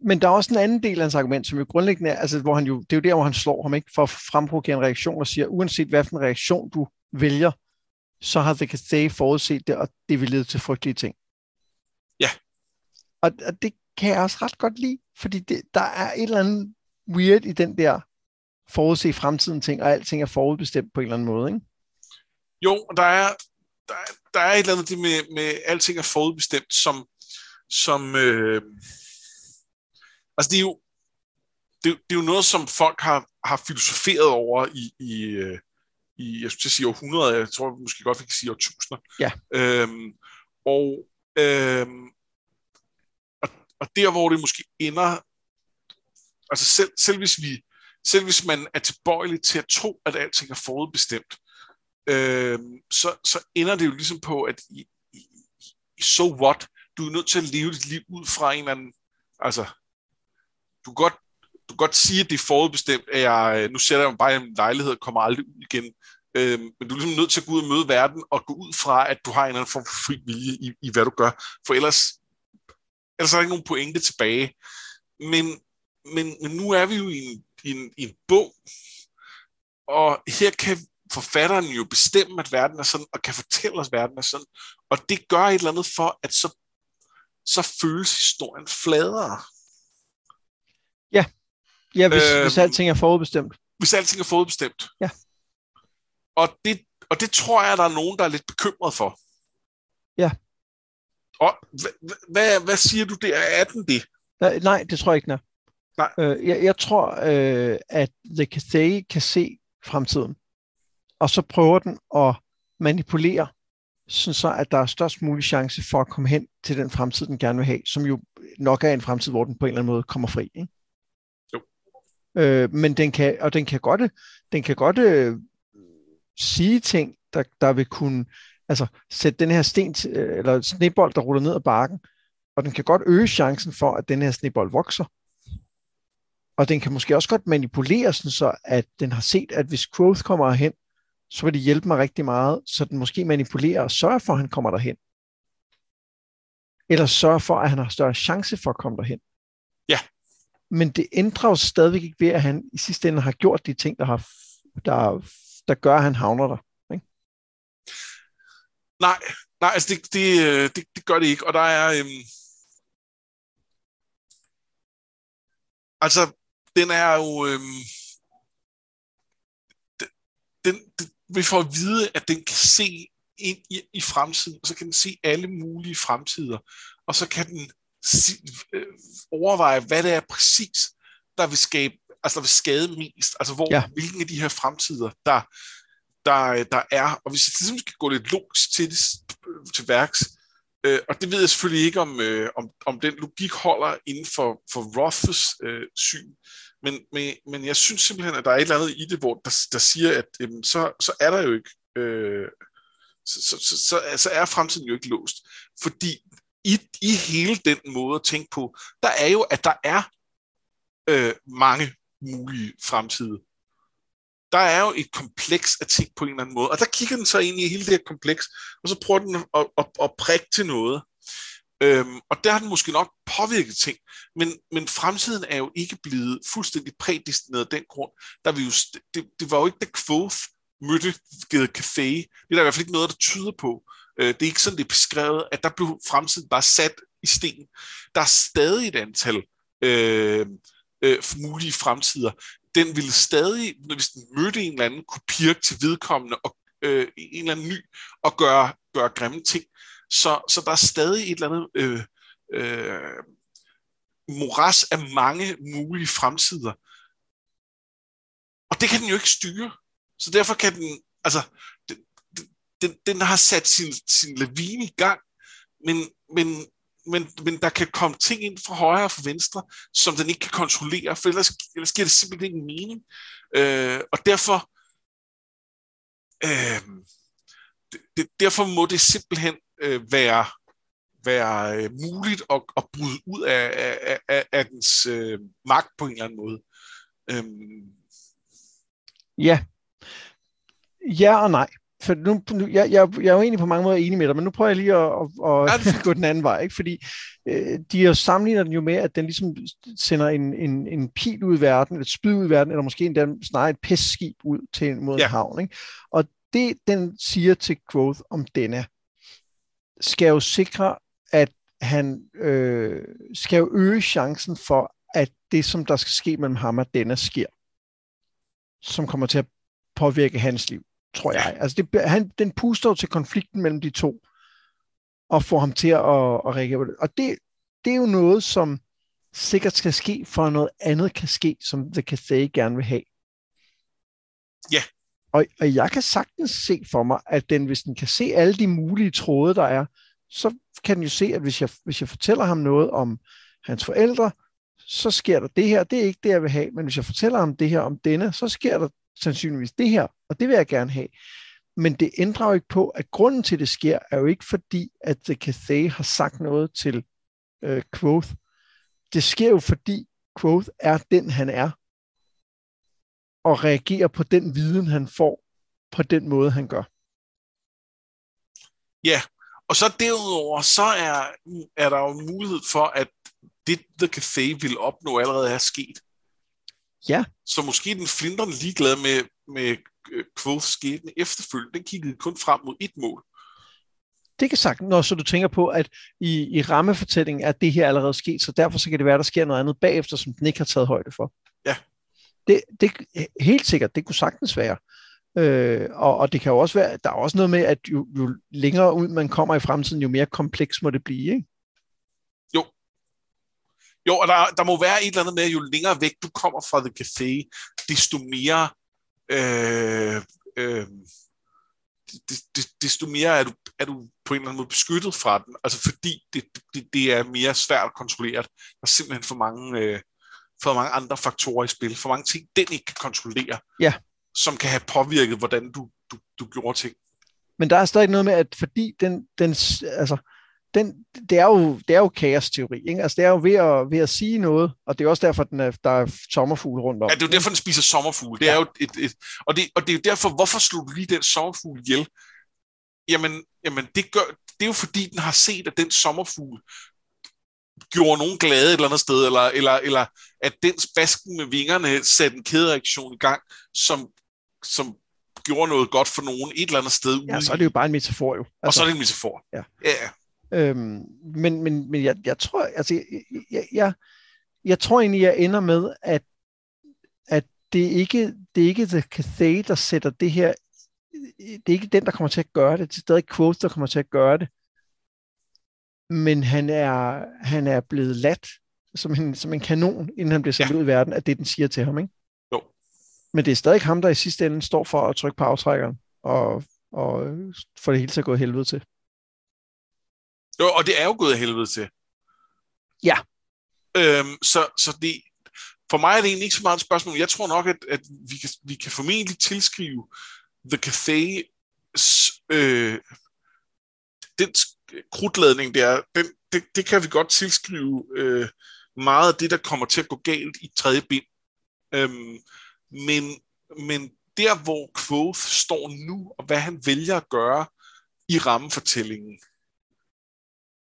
men der er også en anden del af hans argument, som jo grundlæggende er, altså, hvor han jo, det er jo der, hvor han slår ham ikke for at fremprovokere en reaktion og siger, uanset hvad for en reaktion du vælger, så har The Cathay forudset det, og det vil lede til frygtelige ting. Ja. Og, og det kan jeg også ret godt lide, fordi det, der er et eller andet weird i den der forudse fremtiden ting, og alting er forudbestemt på en eller anden måde, ikke? Jo, der er, der, der er et eller andet det med, med alting er forudbestemt, som, som øh, altså det er jo, det, det er jo noget, som folk har, har filosoferet over i, i, øh, i jeg skulle sige århundreder, jeg tror måske godt, vi kan sige årtusinder. Ja. Øhm, og, øhm, og, og der, hvor det måske ender, altså selv, selv hvis vi, selv hvis man er tilbøjelig til at tro, at alting er forudbestemt, øhm, så, så ender det jo ligesom på, at i, i, i so what, du er nødt til at leve dit liv ud fra en eller anden, altså du kan godt, du kan godt sige, at det er forudbestemt, at jeg, øh, nu sætter jeg mig bare i en lejlighed og kommer aldrig ud igen. Øh, men du er ligesom nødt til at gå ud og møde verden og gå ud fra, at du har en eller anden form for fri vilje i, i hvad du gør. For ellers, ellers er der ikke nogen pointe tilbage. Men, men, men nu er vi jo i en, i en, i en bog, og her kan forfatteren jo bestemme, at verden er sådan, og kan fortælle os, at verden er sådan. Og det gør et eller andet for, at så, så føles historien fladere. Ja, ja hvis, øh, hvis alting er forudbestemt. Hvis alting er forudbestemt. Ja. Og det, og det tror jeg, der er nogen, der er lidt bekymret for. Ja. Og hvad, hvad, hvad siger du der? Er den det? Nej, nej det tror jeg ikke, Nej. Øh, jeg, jeg tror, øh, at The Cathay kan se fremtiden, og så prøver den at manipulere, sådan så at der er størst mulig chance for at komme hen til den fremtid, den gerne vil have, som jo nok er en fremtid, hvor den på en eller anden måde kommer fri. Ikke? Øh, men den kan, og den kan godt, den kan godt øh, sige ting, der, der vil kunne altså, sætte den her sten, øh, eller snebold, der ruller ned ad bakken, og den kan godt øge chancen for, at den her snebold vokser. Og den kan måske også godt manipulere sådan så, at den har set, at hvis Growth kommer hen, så vil det hjælpe mig rigtig meget, så den måske manipulerer og sørger for, at han kommer derhen. Eller sørger for, at han har større chance for at komme derhen. Men det ændrer jo stadigvæk ikke ved, at han i sidste ende har gjort de ting, der, har, der, der gør, at han havner der. Ikke? Nej, nej altså det, det, øh, det, det gør det ikke, og der er... Øhm, altså, den er jo... Øhm, den, den, vi får at vide, at den kan se ind i, i fremtiden, og så kan den se alle mulige fremtider, og så kan den overveje, hvad det er præcis, der vil skabe, altså der vil skade mest, altså hvor, ja. hvilken af de her fremtider, der, der, der er, og hvis vi ligesom skal gå lidt logisk til, det, til værks, øh, og det ved jeg selvfølgelig ikke, om, øh, om, om den logik holder inden for, for Roths øh, syn, men, men, men jeg synes simpelthen, at der er et eller andet i det, hvor der, der siger, at øh, så, så er der jo ikke, øh, så, så, så, så, så er fremtiden jo ikke låst, fordi i, i hele den måde at tænke på, der er jo, at der er øh, mange mulige fremtider. Der er jo et kompleks af ting på en eller anden måde, og der kigger den så ind i hele det her kompleks, og så prøver den at, at, at, at prikke til noget. Øhm, og der har den måske nok påvirket ting, men, men fremtiden er jo ikke blevet fuldstændig prædestineret af den grund. Der vi jo, det, det var jo ikke The Quoth, mødte Gede Café. Det er der i hvert fald ikke noget, der tyder på. Øh, det er ikke sådan, det er beskrevet, at der blev fremtiden bare sat i sten. Der er stadig et antal øh, øh, mulige fremtider. Den ville stadig, hvis den mødte en eller anden, kunne pirke til vedkommende og øh, en eller anden ny og gøre, gøre grimme ting. Så, så der er stadig et eller andet øh, øh, moras af mange mulige fremtider. Og det kan den jo ikke styre. Så derfor kan den, altså, den, den, har sat sin, sin lavine i gang, men, men, men, men der kan komme ting ind fra højre og fra venstre, som den ikke kan kontrollere, for ellers, ellers giver det simpelthen ikke mening. Øh, og derfor, øh, det, derfor må det simpelthen øh, være, være øh, muligt at, at bryde ud af, af, af, af dens øh, magt på en eller anden måde. Øh, Ja. Ja og nej. For nu, nu jeg, jeg, jeg er jo egentlig på mange måder enig med dig, men nu prøver jeg lige at, at, at gå den anden vej. Ikke? Fordi øh, de jo sammenligner den jo med, at den ligesom sender en, en, en pil ud i verden, et spyd ud i verden, eller måske endda snarere et pestskib ud til mod ja. en havn. Ikke? Og det, den siger til Quoth om denne, skal jo sikre, at han øh, skal jo øge chancen for, at det, som der skal ske mellem ham og denne, sker som kommer til at påvirke hans liv, tror jeg. Altså det, han, den puster til konflikten mellem de to, og får ham til at, at reagere på det. Og det, det er jo noget, som sikkert skal ske, for noget andet kan ske, som The Cathay gerne vil have. Ja. Og, og jeg kan sagtens se for mig, at den, hvis den kan se alle de mulige tråde, der er, så kan den jo se, at hvis jeg, hvis jeg fortæller ham noget om hans forældre, så sker der det her, det er ikke det, jeg vil have, men hvis jeg fortæller ham det her om denne, så sker der sandsynligvis det her, og det vil jeg gerne have. Men det ændrer jo ikke på, at grunden til, det sker, er jo ikke fordi, at The Cathay har sagt noget til øh, Quoth. Det sker jo fordi, Quoth er den, han er, og reagerer på den viden, han får, på den måde, han gør. Ja, og så derudover, så er, er der jo mulighed for, at det The Cathay ville opnå allerede er sket. Ja. Så måske den flinderne ligeglad med, med øh, Quoths skæbne efterfølgende. Den kiggede kun frem mod et mål. Det kan sagt, når så du tænker på, at i, i rammefortællingen er det her allerede sket, så derfor så kan det være, at der sker noget andet bagefter, som den ikke har taget højde for. Ja. Det, det helt sikkert, det kunne sagtens være. Øh, og, og det kan jo også være, der er også noget med, at jo, jo længere ud man kommer i fremtiden, jo mere kompleks må det blive, ikke? Jo, og der, der må være et eller andet med, at jo længere væk du kommer fra The Café, desto mere... Øh, øh, desto mere er du, er du på en eller anden måde beskyttet fra den. Altså fordi det, det, det er mere svært at kontrollere. Der er simpelthen for mange, øh, for mange andre faktorer i spil. For mange ting, den ikke kan kontrollere. Ja. Som kan have påvirket, hvordan du, du, du gjorde ting. Men der er stadig noget med, at fordi den, den altså, den, det, er jo, det er jo kaos-teori. Ikke? Altså, det er jo ved at, ved at sige noget, og det er også derfor, den er, der er sommerfugle rundt om. Ja, det er jo derfor, den spiser sommerfugle. Det ja. er jo et, et, og, det, og det er jo derfor, hvorfor slog du lige den sommerfugl ihjel? Jamen, jamen det, gør, det er jo fordi, den har set, at den sommerfugl gjorde nogen glade et eller andet sted, eller, eller, eller at den basken med vingerne satte en kædereaktion i gang, som, som gjorde noget godt for nogen et eller andet sted. Ja, så er det jo bare en metafor jo. Altså, og så er det en metafor. Ja. ja. Øhm, men men, men jeg, jeg tror, altså, jeg, jeg, jeg, jeg tror egentlig, jeg ender med, at, at det, er ikke, det er ikke The Cathay, der sætter det her, det er ikke den, der kommer til at gøre det, det er stadig Quote, der kommer til at gøre det. Men han er, han er blevet lat som en, som en kanon, inden han bliver sendt ja. ud i verden, at det den siger til ham, ikke? Jo. Men det er stadig ham, der i sidste ende står for at trykke på aftrækkeren, og, og få det hele til at gå helvede til. Jo, og det er jo gået af helvede til. Ja. Øhm, så, så det, for mig er det egentlig ikke så meget et spørgsmål. Jeg tror nok, at, at vi, kan, vi kan formentlig tilskrive The Cathay øh, den krudtladning der, den, det, det kan vi godt tilskrive øh, meget af det, der kommer til at gå galt i tredje bind. Øhm, men, men der, hvor Quoth står nu, og hvad han vælger at gøre i rammefortællingen,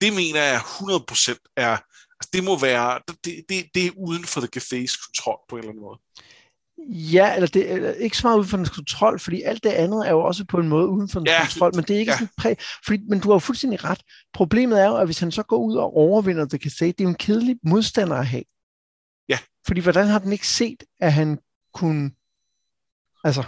det mener jeg 100% er, altså det må være, det, det, det er uden for The Cafés kontrol på en eller anden måde. Ja, eller det er ikke så meget uden for dens kontrol, fordi alt det andet er jo også på en måde uden for dens Ja, kontrol, men det er ikke ja. sådan præ... Fordi, men du har jo fuldstændig ret. Problemet er jo, at hvis han så går ud og overvinder det, kan se, det er jo en kedelig modstander at have. Ja. Fordi hvordan har den ikke set, at han kunne... Altså,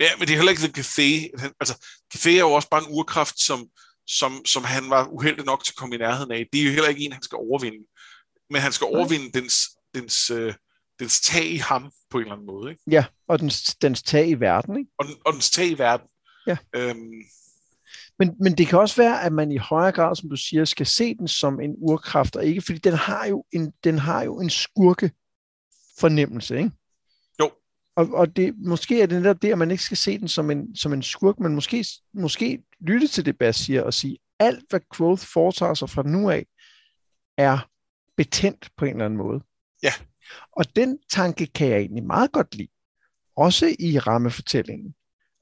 Ja, men det er heller ikke The. Han- Altså, Cathay er jo også bare en urkraft, som, som, som han var uheldig nok til at komme i nærheden af. Det er jo heller ikke en, han skal overvinde. Men han skal overvinde dens, dens, øh, dens tag i ham på en eller anden måde. Ikke? ja, og dens, dens tag i verden, ikke? Og, den, og dens tag i verden. Ja. Øhm, Men, men det kan også være, at man i højere grad, som du siger, skal se den som en urkraft, og ikke, fordi den har jo en, den har jo en skurke fornemmelse, ikke? Jo. Og, og det, måske er det netop det, at man ikke skal se den som en, som en skurk, men måske, måske lytte til det, Bas siger, og sige, alt hvad Quoth foretager sig fra nu af, er betændt på en eller anden måde. Ja. Og den tanke kan jeg egentlig meget godt lide. Også i rammefortællingen.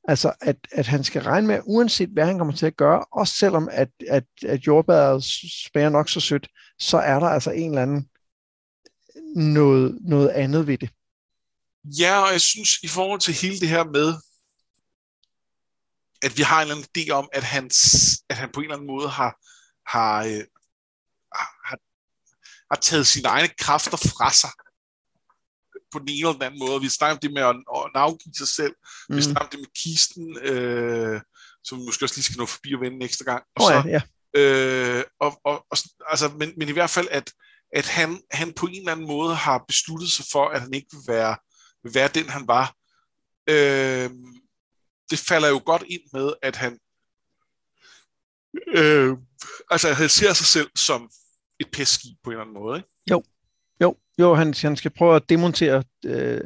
Altså, at, at han skal regne med, uanset hvad han kommer til at gøre, også selvom at, at, at jordbæret smager nok så sødt, så er der altså en eller anden noget, noget andet ved det. ja, og jeg synes, i forhold til hele det her med, at vi har en eller anden idé om, at han, at han på en eller anden måde har, har, øh, har, har taget sine egne kræfter fra sig på den ene eller den anden måde. Vi snakker om det med at, at navgive sig selv. Mm. Vi snakker om det med kisten, øh, som vi måske også lige skal nå forbi og vende en ekstra gang. Og Åh så, ja, ja. Øh, og, og, og, altså, men, men i hvert fald, at, at han, han på en eller anden måde har besluttet sig for, at han ikke vil være, vil være den, han var. Øh, det falder jo godt ind med, at han øh, altså, han ser sig selv som et pestskib på en eller anden måde. Ikke? Jo, jo han, han skal prøve at demontere, øh,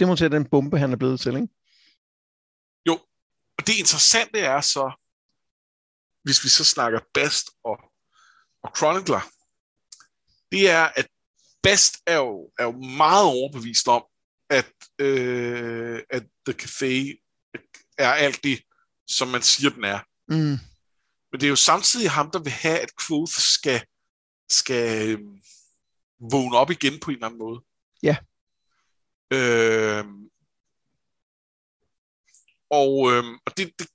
demontere den bombe, han er blevet til, ikke? Og det interessante er så, hvis vi så snakker Bast og, og Chronicler, det er, at Bast er jo, er jo meget overbevist om, at, øh, at The Café er alt det, som man siger, den er. Mm. Men det er jo samtidig ham, der vil have, at Quoth skal, skal øh, vågne op igen på en eller anden måde. Ja. Øh, og, øh, og det, det,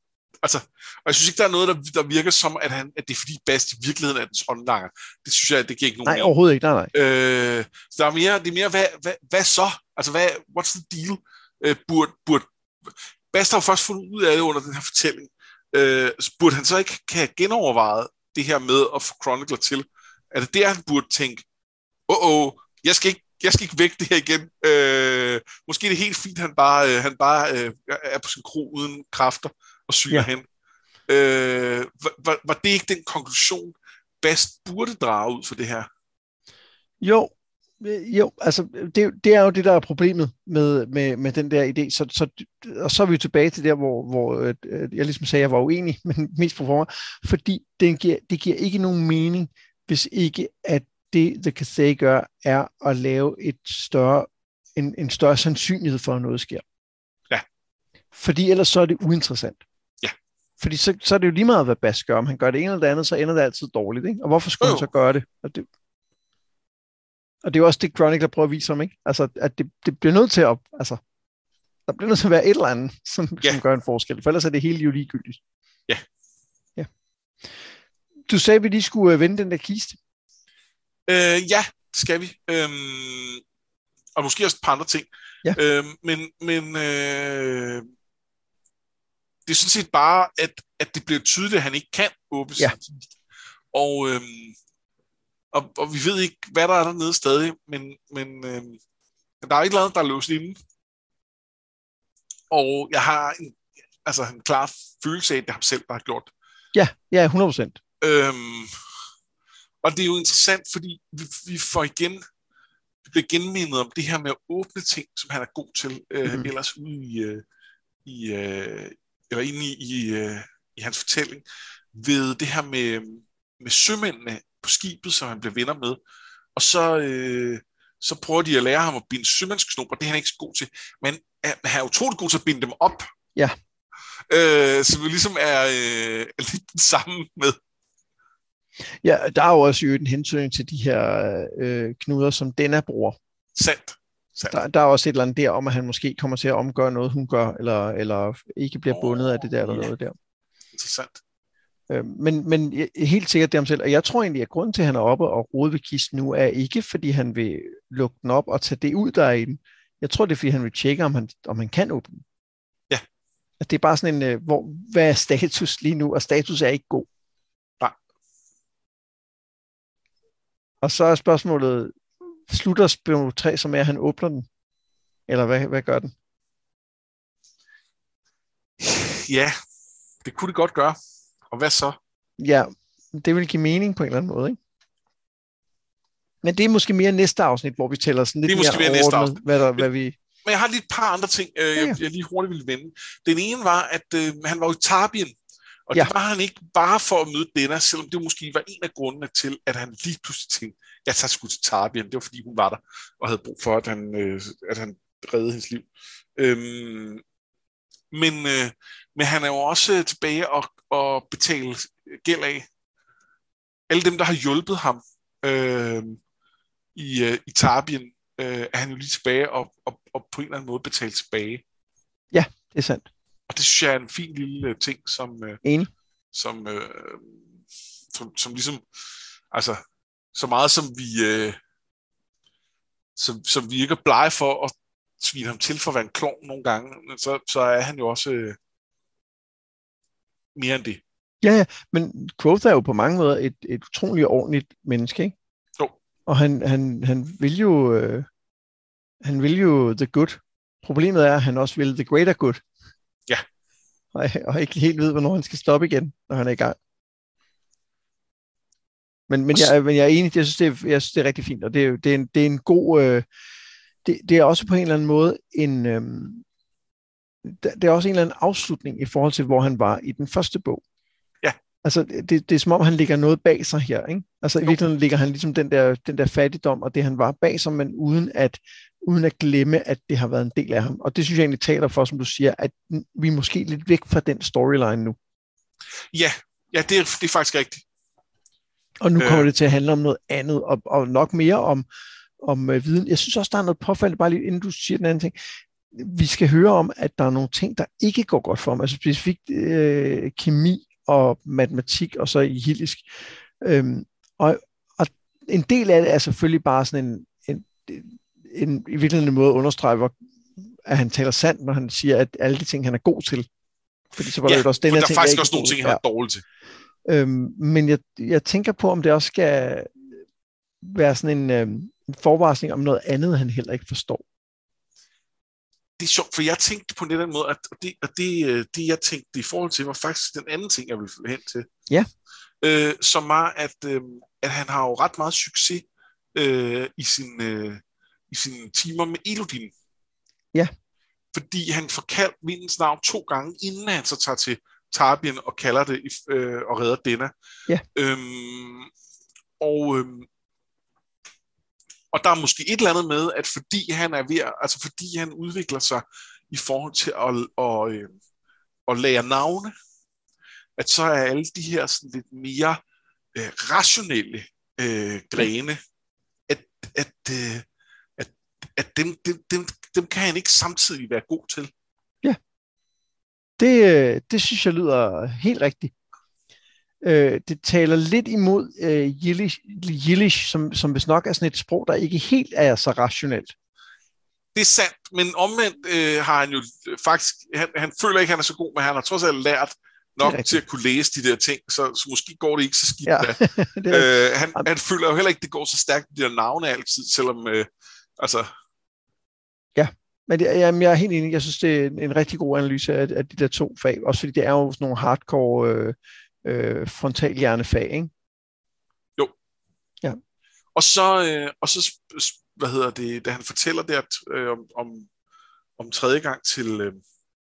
altså, og jeg synes ikke, der er noget, der, der virker som, at, han, at det er fordi Bast i virkeligheden er dens åndlanger. Det synes jeg, det giver ikke nogen Nej, mening. overhovedet ikke. Nej, nej. Øh, så der er mere, det er mere, hvad, hvad, hvad så? Altså, hvad, what's the deal? Øh, burde, burde, Bast har først fundet ud af det under den her fortælling. Øh, burde han så ikke have genovervejet det her med at få Chronicler til? Er det der, han burde tænke, åh, oh, oh, jeg skal ikke jeg skal ikke væk det her igen. Øh, måske er det helt fint, han bare, øh, han bare øh, er på sin kro uden kræfter og syner ja. Hen. Øh, var, var, det ikke den konklusion, Bast burde drage ud for det her? Jo, jo, altså det, det er jo det, der er problemet med, med, med den der idé. Så, så, og så er vi tilbage til der, hvor, hvor øh, jeg ligesom sagde, at jeg var uenig, men mest på forhånd, fordi det giver, det giver ikke nogen mening, hvis ikke at det, The Cathay gør, er at lave et større, en, en større sandsynlighed for, at noget sker. Ja. Fordi ellers så er det uinteressant. Ja. Fordi så, så er det jo lige meget, hvad Bas gør. Om han gør det ene eller det andet, så ender det altid dårligt. Ikke? Og hvorfor skulle Jo, han så gøre det? Og det, og det er jo også det, Chronicler prøver at vise om, ikke? Altså, at det, det bliver nødt til at, altså, der bliver nødt til at være et eller andet, som, Ja. som gør en forskel, for ellers er det hele jo ligegyldigt. Ja. ja. Du sagde, at vi lige skulle øh, vende den der kiste. Øh, ja, det skal vi. Øhm, og måske også et par andre ting. Ja. Øhm, men men øh, det er sådan set bare, at, at det bliver tydeligt, at han ikke kan åbne Ja. kiste. Og, øhm, og, og vi ved ikke, hvad der er dernede stadig, men, men øhm, der er ikke noget, der er låst inde. Og jeg har en, altså en klar følelse af, at det ham selv bare gjort Ja, ja, 100 procent. Øhm, og det er jo interessant, fordi vi, vi får igen vi bliver genmindet om det her med at åbne ting, som han er god til, øh, mm-hmm. ellers ude i, øh, i øh, eller inde i, i, øh, i hans fortælling, ved det her med, med sømændene på skibet, som han bliver venner med, og så, øh, så prøver de at lære ham at binde sømandsknop, og det er han ikke så god til, men han han er utrolig god til at binde dem op. Ja. Øh, så vi ligesom er øh, lidt den samme med, Ja, der er jo også øvrigt en hensynning til de her øh, knuder, som Denna bruger. sandt. Der, der er også et eller andet der om, at han måske kommer til at omgøre noget, hun gør, eller, eller ikke bliver bundet af det der, eller ja. noget der. Interessant. Øh, men, men helt sikkert det ham selv. Og jeg tror egentlig, at grunden til, at han er oppe og rode ved kisten nu, er ikke, fordi han vil lukke den op og tage det ud, der er i den. Jeg tror, det er, fordi han vil tjekke, om han, om han kan åbne den. Ja. At det er bare sådan en, øh, hvor, hvad er status lige nu? Og status er ikke god. Nej. Og så er spørgsmålet, slutter Spino 3 så med, at han åbner den? Eller hvad, hvad gør den? Ja, det kunne det godt gøre. Og hvad så? Ja, det vil give mening på en eller anden måde, ikke? Men det er måske mere næste afsnit, hvor vi tæller sådan lidt Det er måske mere næste overordnet, afsnit. hvad, der, hvad vi... Men jeg har lige et par andre ting, øh, ja. jeg, jeg lige hurtigt ville vende. Den ene var, at øh, han var jo i Tarbien, og Ja. det var han ikke bare for at møde Denna, selvom det måske var en af grundene til, at han lige pludselig tænkte, jeg tager sgu til Tarbien. Det var fordi, hun var der og havde brug for, at han, øh, at han reddede hendes liv. Øhm, men, øh, men han er jo også tilbage og, og betale gæld af. Alle dem, der har hjulpet ham øh, i, øh, i Tarbien, øh, er han jo lige tilbage og, og, og på en eller anden måde betale tilbage. Det er sandt. Og det synes jeg er en fin lille øh, ting, som, øh, Enig. som, øh, som, som ligesom, altså, så meget som vi, øh, som, som vi ikke er blege for at svine ham til for at være en klovn nogle gange, så, så er han jo også øh, mere end det. Men Quoth er jo på mange måder et, et utroligt ordentligt menneske, ikke? Jo. Og han, han, han vil jo øh, han vil jo the good. Problemet er, at han også vil the greater good. Ja. Og, og ikke helt ved, hvornår han skal stoppe igen, når han er i gang. Men, men, jeg, men jeg er enig, jeg synes, det er, jeg synes, det er rigtig fint, og det er, det er, en, det er en god... Øh, det, det er også på en eller anden måde en... Øh, det er også en eller anden afslutning i forhold til, hvor han var i den første bog. Altså, det, det er som om, han ligger noget bag sig her, ikke? Altså, i virkeligheden ligger han ligesom den der, den der fattigdom, og det han var bag sig, men uden at, uden at glemme, at det har været en del af ham. Og det synes jeg egentlig taler for, som du siger, at vi er måske lidt væk fra den storyline nu. Ja, ja det, er, det er faktisk rigtigt. Og nu Øh. kommer det til at handle om noget andet, og, og nok mere om, om øh, viden. Jeg synes også, der er noget påfaldende, bare lige inden du siger den anden ting. Vi skal høre om, at der er nogle ting, der ikke går godt for ham. Altså specifikt øh, kemi og matematik, og så i hilisk. Øhm, og, og en del af det er selvfølgelig bare sådan en, en, en i virkeligheden en måde at understrege, hvor, at han taler sandt, når han siger, at alle de ting, han er god til. Fordi så var Ja, jo også den for her der er ting, faktisk også nogle ting, han er dårlig til. Øhm, men jeg, jeg tænker på, om det også skal være sådan en, øhm, en forvarsling om noget andet, han heller ikke forstår. det er sjovt, for jeg tænkte på den måde, at det, og det, øh, det jeg tænkte i forhold til, var faktisk den anden ting, jeg ville hen til. Ja. Øh, som var, at, øh, at han har jo ret meget succes øh, i, sin, øh, i sine timer med Elodin. Ja. Fordi han får kaldt vindens navn to gange, inden han så tager til Tarbien og kalder det øh, og redder Denna. Ja. Øhm, og, øhm, og der er måske et eller andet med, at fordi han er ved, altså fordi han udvikler sig i forhold til at, at, at, at lære navne, at så er alle de her sådan lidt mere øh, rationelle øh, grene, at, at, øh, at, at dem, dem, dem, dem kan han ikke samtidig være god til. Ja, Det, øh, det synes jeg lyder helt rigtigt. Øh, det taler lidt imod øh, Yiddish, Yiddish som, som hvis nok er sådan et sprog, der ikke helt er så rationelt. Det er sandt, men omvendt øh, har han jo faktisk, han, han føler ikke, at han er så god, men han har trods alt lært nok til at kunne læse de der ting, så, så måske går det ikke så skidt. Ja, Ja. er, Øh, han, han føler jo heller ikke, at det går så stærkt med de der navne altid, selvom, øh, altså, men det, jamen, jeg er helt enig. Jeg synes, det er en, en rigtig god analyse af, af de der to fag. Også fordi det er jo sådan nogle hardcore øh, øh, frontalhjernefag, ikke? og så, øh, og så, hvad hedder det, da han fortæller der øh, om, om, om tredje gang til, øh,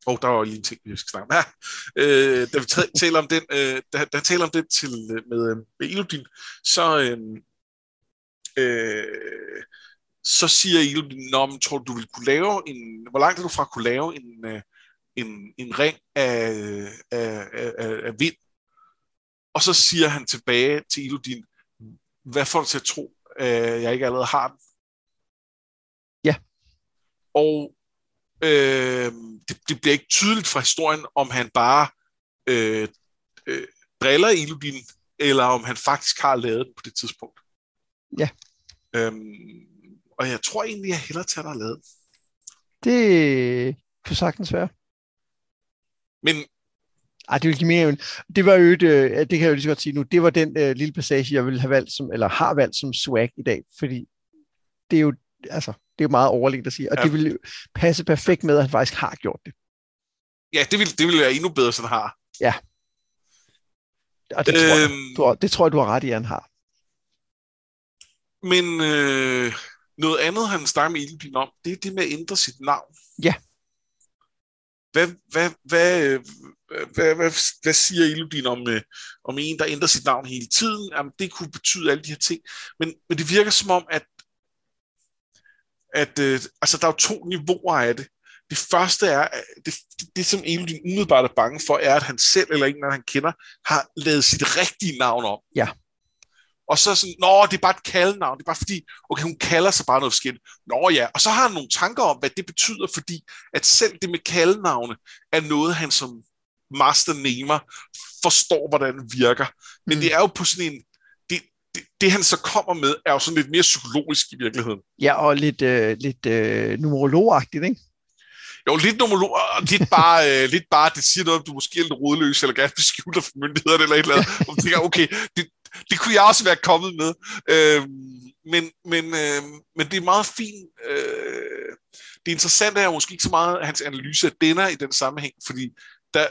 oh, der var lige en ting, vi skal snakke om her, øh, da vi taler om den, øh, da, da taler om det til, øh, med, øh, med Elodin, så, øh, øh, så siger Elodin, Nå, men tror du, du vil kunne lave en, hvor langt er du fra at kunne lave en, øh, en, en ring af, af, af, af, af vind? Og så siger han tilbage til Elodin, hvad får du til at tro, at jeg ikke allerede har den? Og øh, det, det bliver ikke tydeligt fra historien, om han bare øh, øh, driller Elodin, eller om han faktisk har lavet den på det tidspunkt. Ja. Øhm, og jeg tror egentlig, jeg hellere tager, har lavet. Det kunne sagtens være. Men ej, det vil give mening. Det var jo et, øh, det kan jeg jo lige så godt sige nu, det var den øh, lille passage, jeg ville have valgt som, eller har valgt som swag i dag, fordi det er jo, altså, det er jo meget overlægt at sige, og ja. det ville passe perfekt med, at han faktisk har gjort det. Ja, det vil, det vil være endnu bedre, sådan har. Ja. Og det, øhm, tror jeg, øhm. du, det tror jeg, du har ret i, at han har. Men øh, noget andet, han snakker med Ilbin om, det er det med at ændre sit navn. Ja. Hvad, hvad, hvad, hvad, hvad, hvad siger Elodin om, øh, om en, der ændrer sit navn hele tiden? Jamen, det kunne betyde alle de her ting. Men, men det virker som om, at, at øh, altså, der er jo to niveauer af det. Det første er, det, det, det som Elodin umiddelbart er bange for, er, at han selv eller en, han kender, har lavet sit rigtige navn om. Ja. Og så sådan, nå, det er bare et kaldenavn. Det er bare fordi, okay, hun kalder sig bare noget forskelligt. Nå ja, og så har han nogle tanker om, hvad det betyder, fordi at selv det med kaldenavne er noget, han som master namer forstår, hvordan det virker. Men mm. det er jo på sådan en, det, det, han så kommer med, er jo sådan lidt mere psykologisk i virkeligheden. Ja, og lidt, øh, lidt øh, numerologagtigt, ikke? Jo, lidt numerolog, og lidt bare, øh, lidt bare, det siger noget, om du måske er lidt rodløs, eller gerne vil skjule dig for myndighederne, eller et eller andet. Og tænker, okay, det, det kunne jeg også være kommet med. Øh, men, men, øh, men det er meget fint. Øh, det interessante er måske ikke så meget hans analyse af denne i den sammenhæng, fordi der,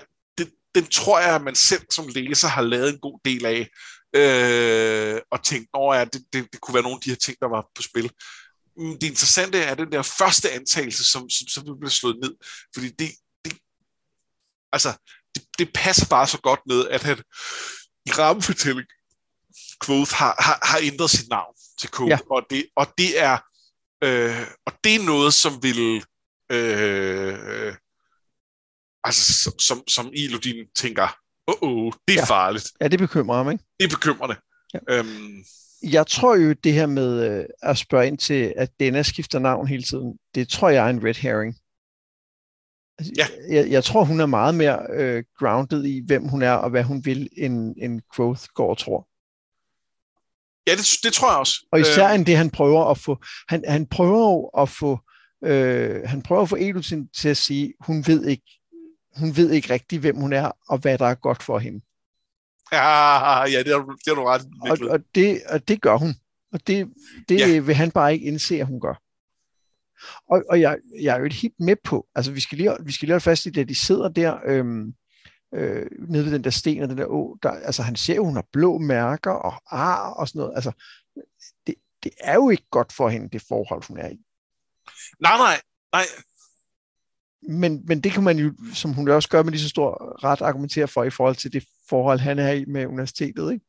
den tror jeg, at man selv som læser har lavet en god del af, øh, og tænkt, at ja, det, det, det kunne være nogle af de her ting, der var på spil. Mm, det interessante er den der første antagelse, som, som, som bliver slået ned, fordi det, det, altså, det, det passer bare så godt med, at han i rammefortælling Quoth har, har, har ændret sit navn til Code, ja. og, det, og det er øh, og det er noget, som vil øh, altså som, som Elodin tænker, åh, oh, det er ja. farligt. Ja, det bekymrer ham, ikke? Det er bekymrende. Ja. Øhm, jeg tror jo, det her med øh, at spørge ind til, at Dana skifter navn hele tiden, det tror jeg er en red herring. Altså, ja. jeg, jeg tror, hun er meget mere øh, grounded i, hvem hun er og hvad hun vil, end, end Growth går og tror. Ja, det, det tror jeg også. Og især øh, end det, han prøver at få. Han, han prøver jo at få øh, han prøver at få Elutin til at sige, hun ved ikke, hun ved ikke rigtigt, hvem hun er, og hvad der er godt for hende. Ja, ja det, har, det har du ret og, og, det, og det gør hun. Og det, det ja. vil han bare ikke indse, at hun gør. Og, og jeg, jeg er jo et helt med på, altså vi skal lige, vi skal lige holde fast i det, at de sidder der øhm, øh, nede ved den der sten og den der å, der, altså han ser jo, hun har blå mærker og ar og sådan noget, altså det, det er jo ikke godt for hende, det forhold, hun er i. Nej, nej, nej. Men, men det kan man jo, som hun også gør med lige så stor ret, argumentere for i forhold til det forhold, han er i med universitetet, ikke?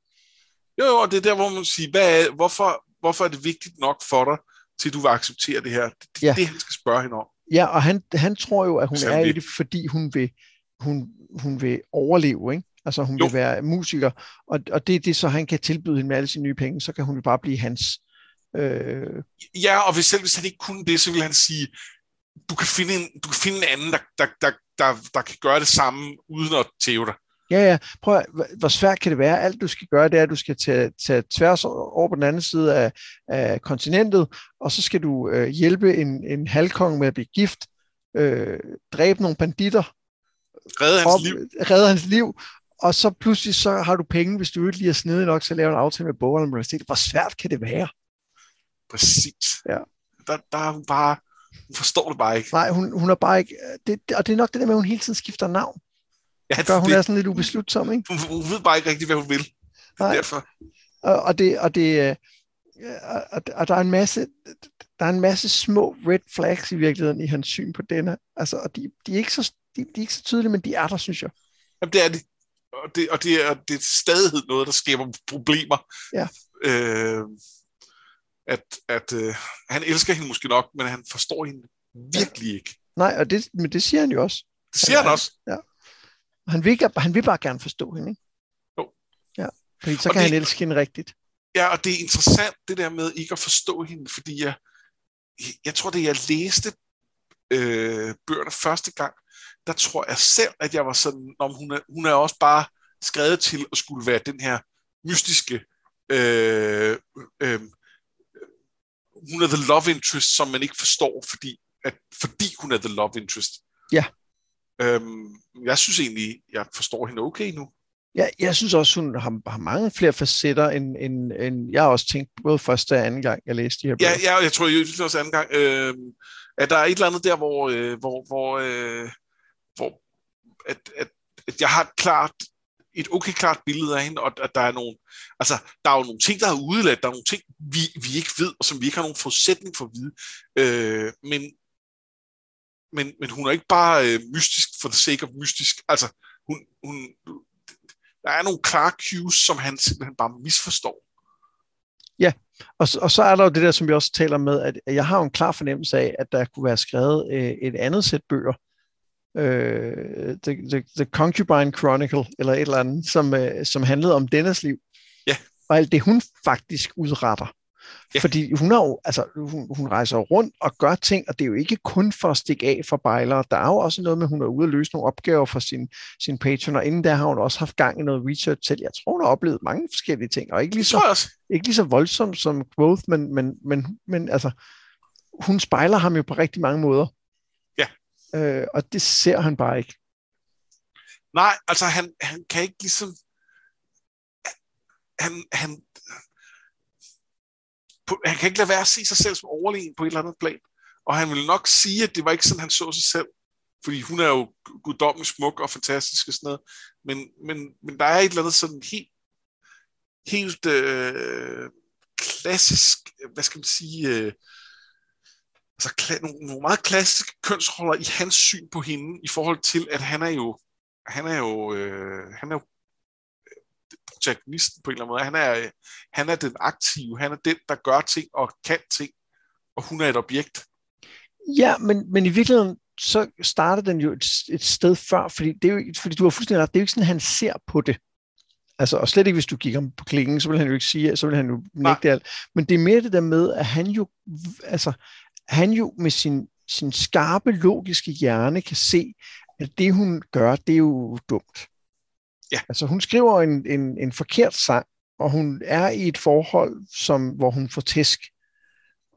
Jo, jo, og det er der, hvor man siger, hvad er, hvorfor, hvorfor er det vigtigt nok for dig, til du vil acceptere det her? Det er ja. det, han skal spørge hende om. Ja, og han, han tror jo, at hun er i det, fordi hun vil, hun, hun vil overleve, ikke? Altså hun jo. vil være musiker, og, og det er det, så han kan tilbyde hende med alle sine nye penge, så kan hun jo bare blive hans. Øh... Ja, og hvis selv hvis han ikke kunne det, så vil han sige, du kan finde en, du kan finde en anden, der, der, der, der, der kan gøre det samme, uden at tæve dig. Ja, ja. Prøv at, hvor svært kan det være? Alt du skal gøre, det er, at du skal tage, tage tværs over på den anden side af, af kontinentet, og så skal du øh, hjælpe en, en halvkong med at blive gift, øh, dræbe nogle banditter, redde hans op, liv. Redde hans liv, og så pludselig så har du penge, hvis du ikke lige er snedig nok til at lave en aftale med Bowen Universitet. Hvor svært kan det være? Præcis. Ja. Der, der er bare, hun forstår det bare ikke. Nej, hun, hun er bare ikke, det, og det er nok det der med, at hun hele tiden skifter navn. Ja, det gør, hun det, er sådan lidt ubeslutsom, ikke? Hun, hun ved bare ikke rigtigt, hvad hun vil. Nej. Derfor. Og, og det, og det, og, og der er en masse, der er en masse små red flags i virkeligheden i hans syn på denne. Altså, og de, de, er ikke så, de, de er ikke så tydelige, men de er der, synes jeg. Jamen, det er det. Og det, og det er, det er stadig noget, der skaber problemer. Ja. Øh, at, at øh, han elsker hende måske nok, men han forstår hende virkelig ja. ikke. Nej, og det, men det siger han jo også. Det siger ja, han også. Ja. Han vil, han vil bare gerne forstå hende, ikke? Jo. Ja, fordi så og kan det, han elske hende rigtigt. Ja, og det er interessant, det der med ikke at forstå hende, fordi jeg, jeg tror, det jeg læste øh, bøgerne første gang, der tror jeg selv, at jeg var sådan, om hun er, hun er også bare skrevet til at skulle være den her mystiske, øh, øh, hun er the love interest, som man ikke forstår, fordi, at, fordi hun er the love interest. Ja. Øhm, jeg synes egentlig, jeg forstår hende okay nu. Ja, jeg synes også, hun har, har mange flere facetter, end, end, end jeg har også tænkt, både første og anden gang, jeg læste de her bøger. Ja, ja jeg tror jeg også anden gang, øh, at der er et eller andet der, hvor, øh, hvor, hvor, øh, hvor at, at, at jeg har et klart et okay klart billede af hende, og at der er nogle, altså, der er jo nogle ting, der er udeladt, der er nogle ting, vi, vi ikke ved, og som vi ikke har nogen forudsætning for at vide. Øh, men, men, men hun er ikke bare øh, mystisk for the sake of mystisk. Altså, hun, hun, der er nogle klare cues, som han simpelthen bare misforstår. Ja, og, og så er der jo det der, som vi også taler med, at jeg har en klar fornemmelse af, at der kunne være skrevet øh, et andet sæt bøger, øh, the, the, the Concubine Chronicle, eller et eller andet, som, øh, som handlede om Dennis liv. Ja. Og alt det, hun faktisk udretter. Ja. Fordi hun, er jo, altså, hun, hun rejser rundt og gør ting, og det er jo ikke kun for at stikke af for bejlere. Der er jo også noget med, at hun er ude og løse nogle opgaver for sin, sin patron, og inden der har hun også haft gang i noget research selv. Jeg tror, hun har oplevet mange forskellige ting, og ikke lige så, ikke lige så voldsomt som Growth, men, men, men, men altså, hun spejler ham jo på rigtig mange måder. Øh, og det ser han bare ikke. Nej, altså han, han kan ikke ligesom... Han, han, på, han kan ikke lade være at se sig selv som overlegen på et eller andet plan. Og han vil nok sige, at det var ikke sådan, han så sig selv. Fordi hun er jo guddommelig smuk og fantastisk og sådan noget. Men, men, men der er et eller andet sådan helt, helt øh, klassisk, hvad skal man sige, øh, altså nogle, nogle meget klassiske kønsroller i hans syn på hende, i forhold til, at han er jo, han er jo, øh, han er jo protagonisten på en eller anden måde. Han er, han er den aktive, han er den, der gør ting og kan ting, og hun er et objekt. Ja, men, men i virkeligheden, så starter den jo et, et sted før, fordi, det er jo, fordi du har fuldstændig ret, det er jo ikke sådan, han ser på det. Altså, og slet ikke, hvis du kigger på klingen, så vil han jo ikke sige, så vil han jo nægte alt. Men det er mere det der med, at han jo, altså, han jo med sin, sin skarpe, logiske hjerne kan se, at det, hun gør, det er jo dumt. Ja. Altså hun skriver en, en, en forkert sang, og hun er i et forhold, som, hvor hun får tæsk.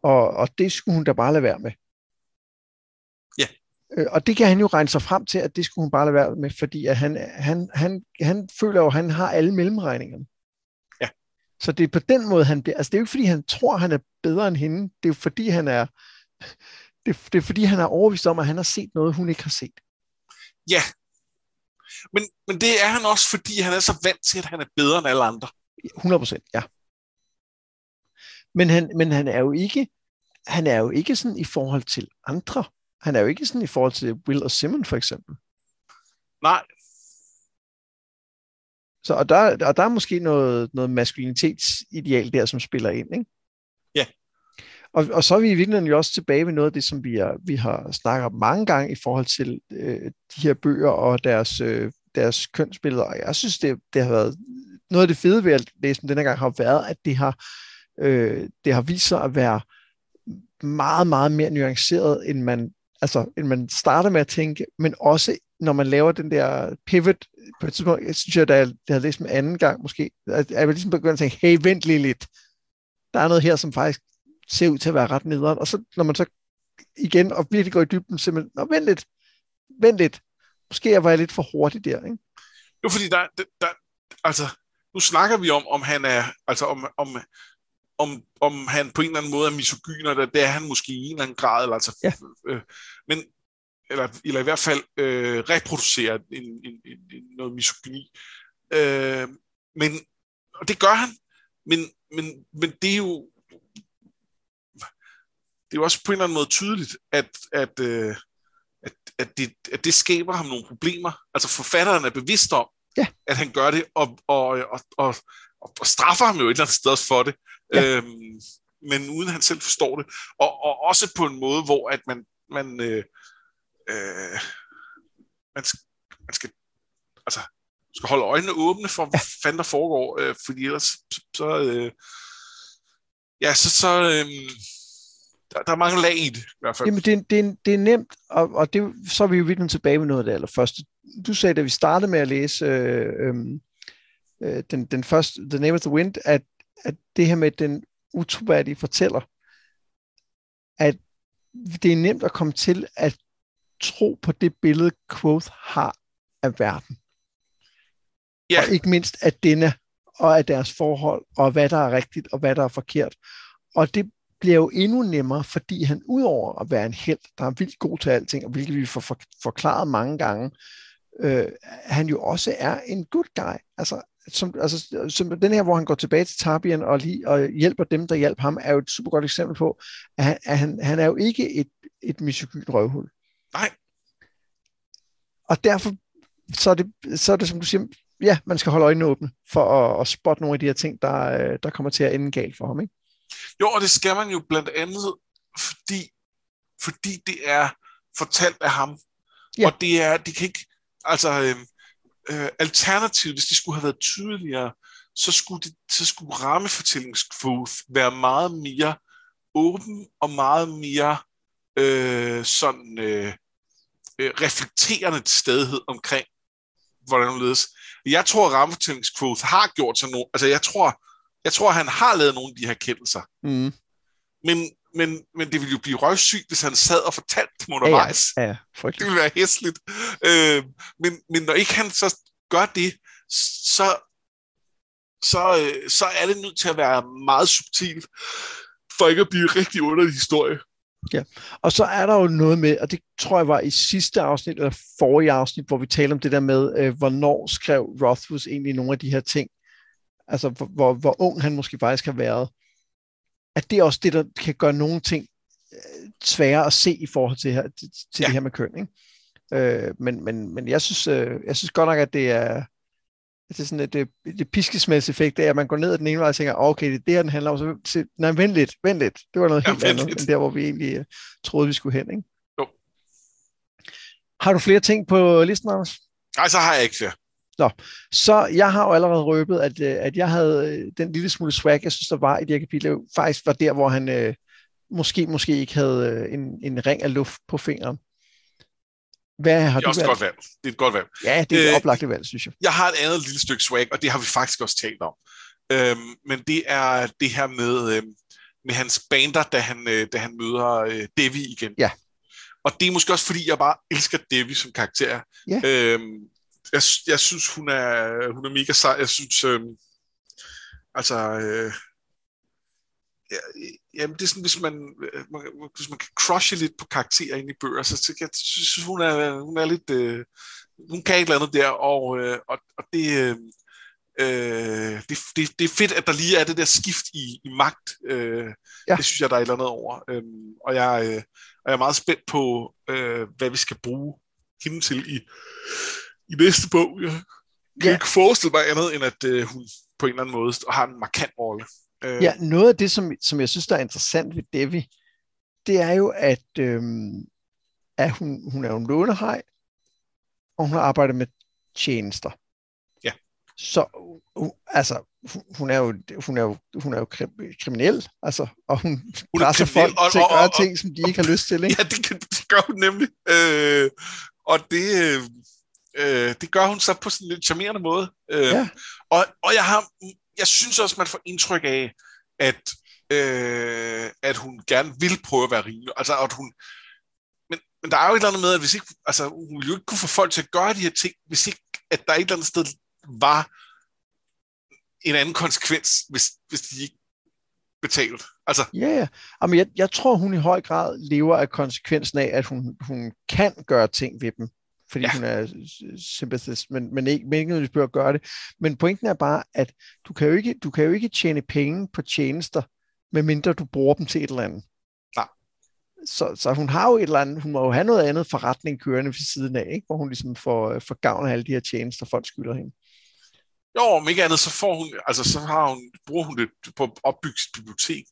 Og, og det skulle hun da bare lade være med. Ja. Øh, og det kan han jo regne sig frem til, at det skulle hun bare lade være med, fordi at han, han, han, han føler jo, at han har alle mellemregningerne. Ja. Så det er på den måde, han bliver... Altså det er jo ikke, fordi han tror, han er bedre end hende. Det er jo fordi, han er... Det, det er fordi, han er overbevist om, at han har set noget, hun ikke har set. Ja, men, men det er han også, fordi han er så vant til, at han er bedre end alle andre. 100 procent, ja. Men han, men han er jo ikke, han er jo ikke sådan i forhold til andre. Han er jo ikke sådan i forhold til Will og Simon for eksempel. Nej. Så, og, der, og der er måske noget, noget maskulinitetsideal der, som spiller ind, ikke? Ja. Og, og så er vi i virkeligheden jo også tilbage ved noget af det, som vi, er, vi har snakket om mange gange i forhold til øh, de her bøger og deres, øh, deres kønsbilleder. Og jeg synes, det, det har været noget af det fede ved at læse dem denne gang har været, at det har, øh, det har vist sig at være meget, meget mere nuanceret, end man, altså, end man starter med at tænke, men også når man laver den der pivot, på et tidspunkt, jeg synes jeg, da jeg, jeg læst anden gang måske, at jeg ligesom begyndt at tænke, hey, vent lige lidt. Der er noget her, som faktisk ser ud til at være ret nederen. Og så når man så igen og virkelig går i dybden, simpelthen, nå, vent lidt, vent lidt. Måske jeg var lidt for hurtig der, ikke? Jo, fordi der, der, altså, nu snakker vi om, om han er, altså om, om, om, om han på en eller anden måde er misogyn, og det er han måske i en eller anden grad, eller altså, ja. øh, men, eller, eller i hvert fald øh, reproducerer en, en, en, en, noget misogyni. Øh, men, og det gør han, men, men, men det er jo det er jo også på en eller anden måde tydeligt, at, at, øh, at, at, det, at det skaber ham nogle problemer. Altså forfatteren er bevidst om, ja. at han gør det, og, og, og, og, og straffer ham jo et eller andet sted for det. Ja. Øhm, men uden han selv forstår det. Og, og også på en måde, hvor at man, man, øh, øh, man, skal, man skal, altså, skal holde øjnene åbne for, hvad fanden der foregår, øh, fordi ellers så, øh, ja, så, så, øh, der, der er mange lag i det, i hvert fald. Jamen, det, er- det, det er nemt, og, og det, så er vi jo virkelig tilbage med noget af det allerførste. Du sagde, da vi startede med at læse øh, øhm, øh, den, den første, The Name of the Wind, at, at det her med den utroværdige fortæller, at det er nemt at komme til at tro på det billede, Quoth har af verden. Ja. Og ikke mindst af denne, og af deres forhold, og hvad der er rigtigt, og hvad der er forkert. Og det bliver jo endnu nemmere, fordi han udover at være en held, der er vildt god til alting, og hvilket vi får for, forklaret mange gange, øh, han jo også er en good guy. Altså, som, altså, som den her, hvor han går tilbage til Tabian og, lige, og hjælper dem, der hjælper ham, er jo et super godt eksempel på, at han, at han, han er jo ikke et, et misogynt røvhul. Nej. Og derfor så er, det, så er det, som du siger, ja, man skal holde øjnene åbne for at, at spotte nogle af de her ting, der, øh, der kommer til at ende galt for ham. Ikke? Jo, og det skal man jo blandt andet, fordi, fordi det er fortalt af ham. Ja. Og det er, de kan ikke, altså, øh, øh, alternativt, hvis det skulle have været tydeligere, så skulle, det, så skulle rammefortællingskvote være meget mere åben og meget mere øh, sådan øh, øh, reflekterende til stedighed omkring, hvordan det ledes. Jeg tror, at rammefortællingskvote har gjort sig nogle, altså jeg tror, jeg tror, han har lavet nogle af de her kendelser. Mm. Men, men, men det ville jo blive røvsygt, hvis han sad og fortalte dem undervejs. Ja, ja, Det frygteligt. ville være hæsligt. Øh, men, men når ikke han så gør det, så, så, øh, så er det nødt til at være meget subtilt, for ikke at blive rigtig underlig historie. Og så er der jo noget med, og det tror jeg var i sidste afsnit, eller forrige afsnit, hvor vi talte om det der med, øh, hvornår skrev Rothfuss egentlig nogle af de her ting. Altså, hvor, hvor, hvor ung han måske faktisk har været. At det er også det, der kan gøre nogle ting øh, svære at se i forhold til, her, til, Ja. det her med køn. Ikke? Øh, men, men, men jeg synes, øh, jeg synes godt nok, at det er, at det er sådan et, det, det piskesmældseffekt, er, at man går ned ad den ene vej og tænker, "Åh, okay, det er det her, den handler om. Så, se, nej, vent lidt, vent lidt. Det var noget Ja, helt andet, lidt. end der, hvor vi egentlig øh, troede, vi skulle hen. Ikke? Jo. Har du flere ting på listen, Anders? Nej, så har jeg ikke flere. Så jeg har jo allerede røbet, at, øh, at jeg havde øh, den lille smule swag, jeg synes, der var i det her kapitel, faktisk var der, hvor han øh, måske, måske ikke havde øh, en, en ring af luft på fingeren. Hvad har Det er du også et godt valg. Det er et godt valg. Ja, det er et Øh, oplagte valg, synes jeg. Jeg har et andet lille stykke swag, og det har vi faktisk også talt om. Øhm, men det er det her med, øhm, med hans bander, da han, øh, da han møder øh, Devi igen. Ja. Og det er måske også, fordi jeg bare elsker Devi som karakter. Ja. Øhm, jeg, jeg synes, hun er, hun er mega sej. Jeg synes, øhm, altså... Øh, ja, jamen, det er sådan, hvis man, øh, man- hvis man kan crushe lidt på karakterer inde i bøger, så så jeg synes, hun er, hun er lidt... Øh, hun kan et eller andet der, og, øh, og, og det, øh, øh, det, det, det er fedt, at der lige er det der skift i, i magt. Øh, Ja. Det synes jeg, der er et eller andet over. Øhm, og, jeg, øh, og jeg er meget spændt på, øh, hvad vi skal bruge hende til i, i næste bog. Jeg kan Ja. ikke forestille mig andet, end at øh, hun på en eller anden måde har en markant rolle. Øh, Ja, noget af det, som, som jeg synes, der er interessant ved Devi, det er jo, at, øhm, at hun, hun er jo en lånehej, og hun har arbejdet med tjenester. Ja. Så hun, altså, hun- er jo, hun er jo, hun er jo krim- kriminel, altså, og hun, Hun er presser folk og- til at gøre og- og- ting, som de ikke har lyst til. Ikke? Ja, det, kan, det gør hun nemlig. Øh, og det, øh, det gør hun så på sådan en lidt charmerende måde. Øh, Ja. og, og jeg har, jeg synes også, man får indtryk af, at, øh, at hun gerne vil prøve at være rimelig. Altså, at hun, men, men der er jo et eller andet med, at hvis ikke, altså, hun jo ikke kunne få folk til at gøre de her ting, hvis ikke, at der et eller andet sted var en anden konsekvens, hvis, hvis de ikke betalte. Altså, Ja, ja. Jamen, jeg, jeg tror, hun i høj grad lever af konsekvensen af, at hun, hun kan gøre ting ved dem, fordi ja. Hun er sympathist, men, men ikke, men ikke nødvendigvis at gøre det. Men pointen er bare, at du kan, jo ikke, du kan jo ikke tjene penge på tjenester, medmindre du bruger dem til et eller andet. Nej. Så, så hun har jo et eller andet, hun må jo have noget andet forretning kørende ved siden af, ikke? hvor hun ligesom får, får gavn af alle de her tjenester, folk skylder hende. jo, om ikke andet, så får hun, altså, så har hun, bruger hun det på at opbygge sit bibliotek.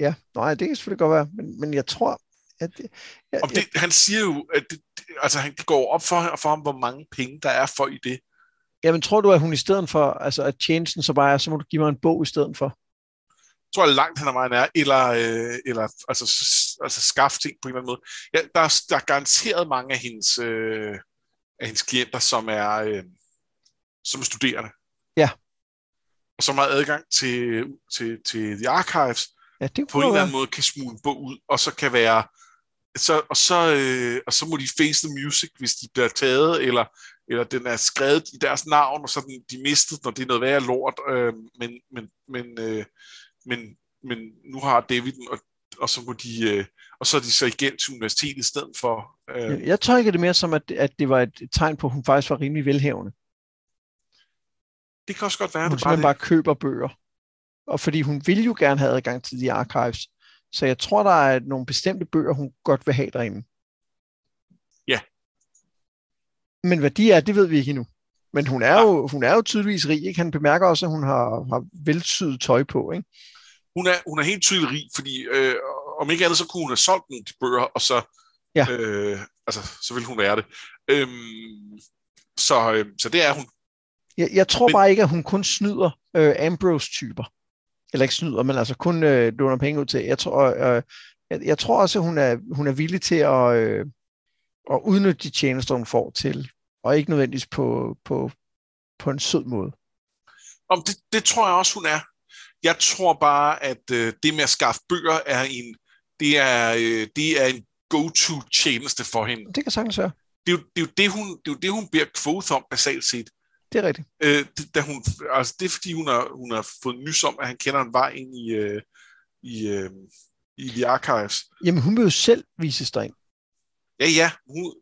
Ja, nej, det kan selvfølgelig godt være, men, men jeg tror, at det, jeg, Om det, han siger jo, at det, altså, han, det går op for, for ham, hvor mange penge der er for i det. Jamen, tror du, at hun i stedet for, altså at tjenesten så bare er, så må du give mig en bog i stedet for? tror jeg langt hen ad vejen er, eller, øh, eller altså, altså skaffe ting på en eller anden måde. Ja, der, der er garanteret mange af hendes, øh, af hendes klienter, som er, øh, som er studerende. Ja. Og som har adgang til, til, til The Archives, Ja, det på en eller anden måde kan smule bog ud, og så kan være, så, og, så, øh, og så må de face the music, hvis de bliver taget, eller, eller den er skrevet i deres navn, og så den, de mistet, når det er noget værre lort, øh, men, men, men, øh, men, men nu har David den, og, og så må de, øh, og så er de så igen til universitetet i stedet for. Øh. Jeg, tolker det mere som, at, at det var et tegn på, at hun faktisk var rimelig velhævende. Det kan også godt være, Hun det bare, bare køber bøger. Og fordi hun vil jo gerne have adgang til de archives. Så jeg tror, der er nogle bestemte bøger, hun godt vil have derinde. Ja. Men hvad de er, det ved vi ikke endnu. Men hun er, jo, hun er jo tydeligvis rig. Ikke? Han bemærker også, at hun har, har velsyet tøj på. Ikke? hun er, hun er helt tydelig rig, fordi øh, om ikke andet, så kunne hun have solgt nogle de bøger, og så, Ja. øh, altså, så vil hun være det. Øhm, så, øh, så det er hun. Jeg, jeg tror Men- bare ikke, at hun kun snyder øh, Ambrose-typer. Eller ikke snyder, men altså kun øh, låner penge ud til. Jeg tror, øh, jeg, jeg tror også, at hun er, hun er villig til at, øh, at udnytte de tjenester, hun får til. Og ikke nødvendigvis på, på, på en sød måde. Om det, det tror jeg også, hun er. Jeg tror bare, at øh, det med at skaffe bøger er en, det er, øh, det er en go-to tjeneste for hende. Det kan sagtens være. Det er, jo, det, er jo det, hun, det er jo det, hun beder Quoth om, basalt set. Det er rigtigt. Øh, da hun, altså, det er fordi, hun har, hun har fået nys om, at han kender en vej ind i, øh, i, øh, i The Archives. Jamen, hun vil jo selv vise sig ind. Ja, ja. Hun,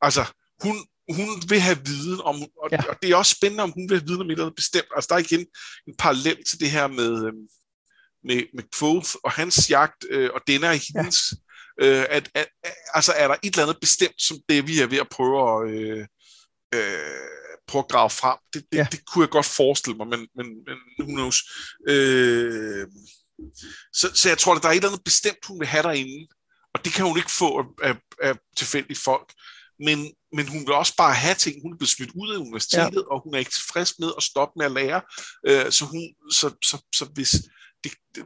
altså, hun, hun vil have viden om, og, Ja. og det er også spændende, om hun vil have viden om et eller andet bestemt. Altså, der er igen en parallel til det her med, øhm, med, med Quoth og hans jagt, øh, og den er hendes. Ja. Øh, at, at, at, altså, er der et eller andet bestemt, som det vi er ved at prøve at, øh, øh, prøve at grave frem? Det, det, Ja. det kunne jeg godt forestille mig, men, men, men who knows? Øh, så, så jeg tror, at der er et eller andet bestemt, hun vil have derinde, og det kan hun ikke få af, af, af tilfældige folk. Men, men hun vil også bare have ting. Hun er blevet smidt ud af universitetet, ja. og hun er ikke tilfreds med at stoppe med at lære. Øh, så, hun, så, så, så hvis det, det,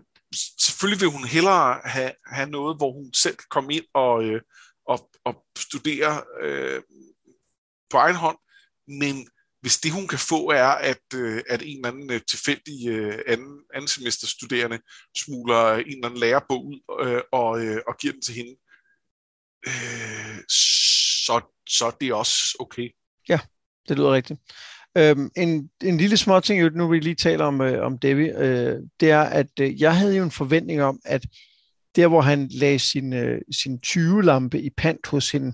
selvfølgelig vil hun hellere have, have noget, hvor hun selv kan komme ind og, øh, og, og studere øh, på egen hånd. Men hvis det, hun kan få, er, at, øh, at en eller anden øh, tilfældig øh, anden, anden semester studerende smugler en eller anden lærebog ud øh, og, øh, og giver den til hende, øh, så, så er det også okay. Ja, Det lyder rigtigt. Øhm, en, en lille små ting, jo, nu vi lige taler om, øh, om Debbie, øh, det er, at øh, jeg havde jo en forventning om, at der, hvor han lagde sin, øh, sin 20-lampe i pant hos hende,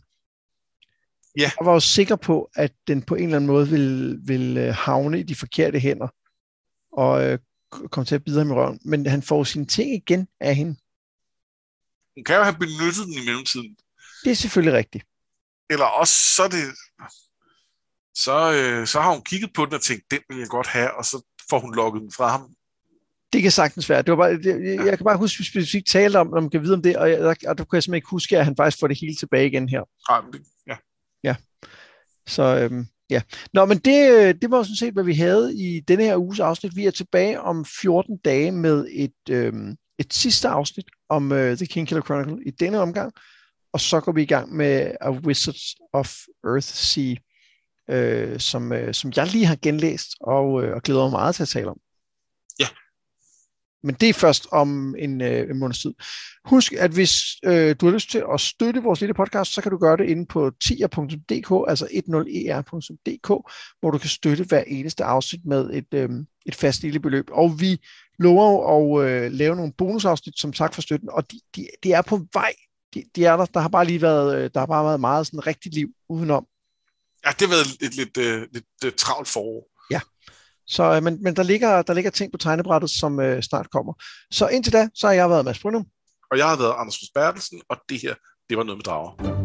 Ja. jeg var jo sikker på, at den på en eller anden måde ville, ville øh, havne i de forkerte hænder, og øh, komme til at bide ham i røven. Men han får sine ting igen af hende. Hun kan jo have benyttet den i mellemtiden. Det er selvfølgelig rigtigt. Eller også så det... Så, øh, så har hun kigget på den og tænkt, den vil jeg godt have, og så får hun lukket den fra ham. Det kan sagtens være. Det var bare, det, jeg, jeg kan bare huske, at vi specifikt talte om, om man kan vide om det, og, jeg, og der kunne jeg simpelthen ikke huske, at han faktisk får det hele tilbage igen her. Men det, ja. Ja. Så øhm, ja. Nå, men det, øh, det var sådan set, hvad vi havde i denne her uges afsnit. Vi er tilbage om 14 dage med et, øhm, et sidste afsnit om øh, The King Killer Chronicle i denne omgang. Og så går vi i gang med A Wizards of Earthsea, øh, som, øh, som jeg lige har genlæst og, øh, og glæder mig meget til at tale om. Ja. Men det er først om en, øh, en måneds tid. Husk, at hvis øh, du har lyst til at støtte vores lille podcast, så kan du gøre det inde på tier.dk, altså 10er.dk, hvor du kan støtte hver eneste afsnit med et, øh, et fast lille beløb. Og vi lover jo at øh, lave nogle bonusafsnit som tak for støtten, og de, de, de er på vej. De, de er der. Der har bare lige været, øh, der har bare været meget sådan rigtigt liv udenom. ja, det har været et øh, lidt, øh, lidt lidt travlt forår. Så, øh, men, men der, ligger, der ligger ting på tegnebrættet, som øh, snart kommer. Så indtil da, så har jeg været Mads Brynum. Og jeg har været Anders Bertelsen, og det her, det var noget med drager.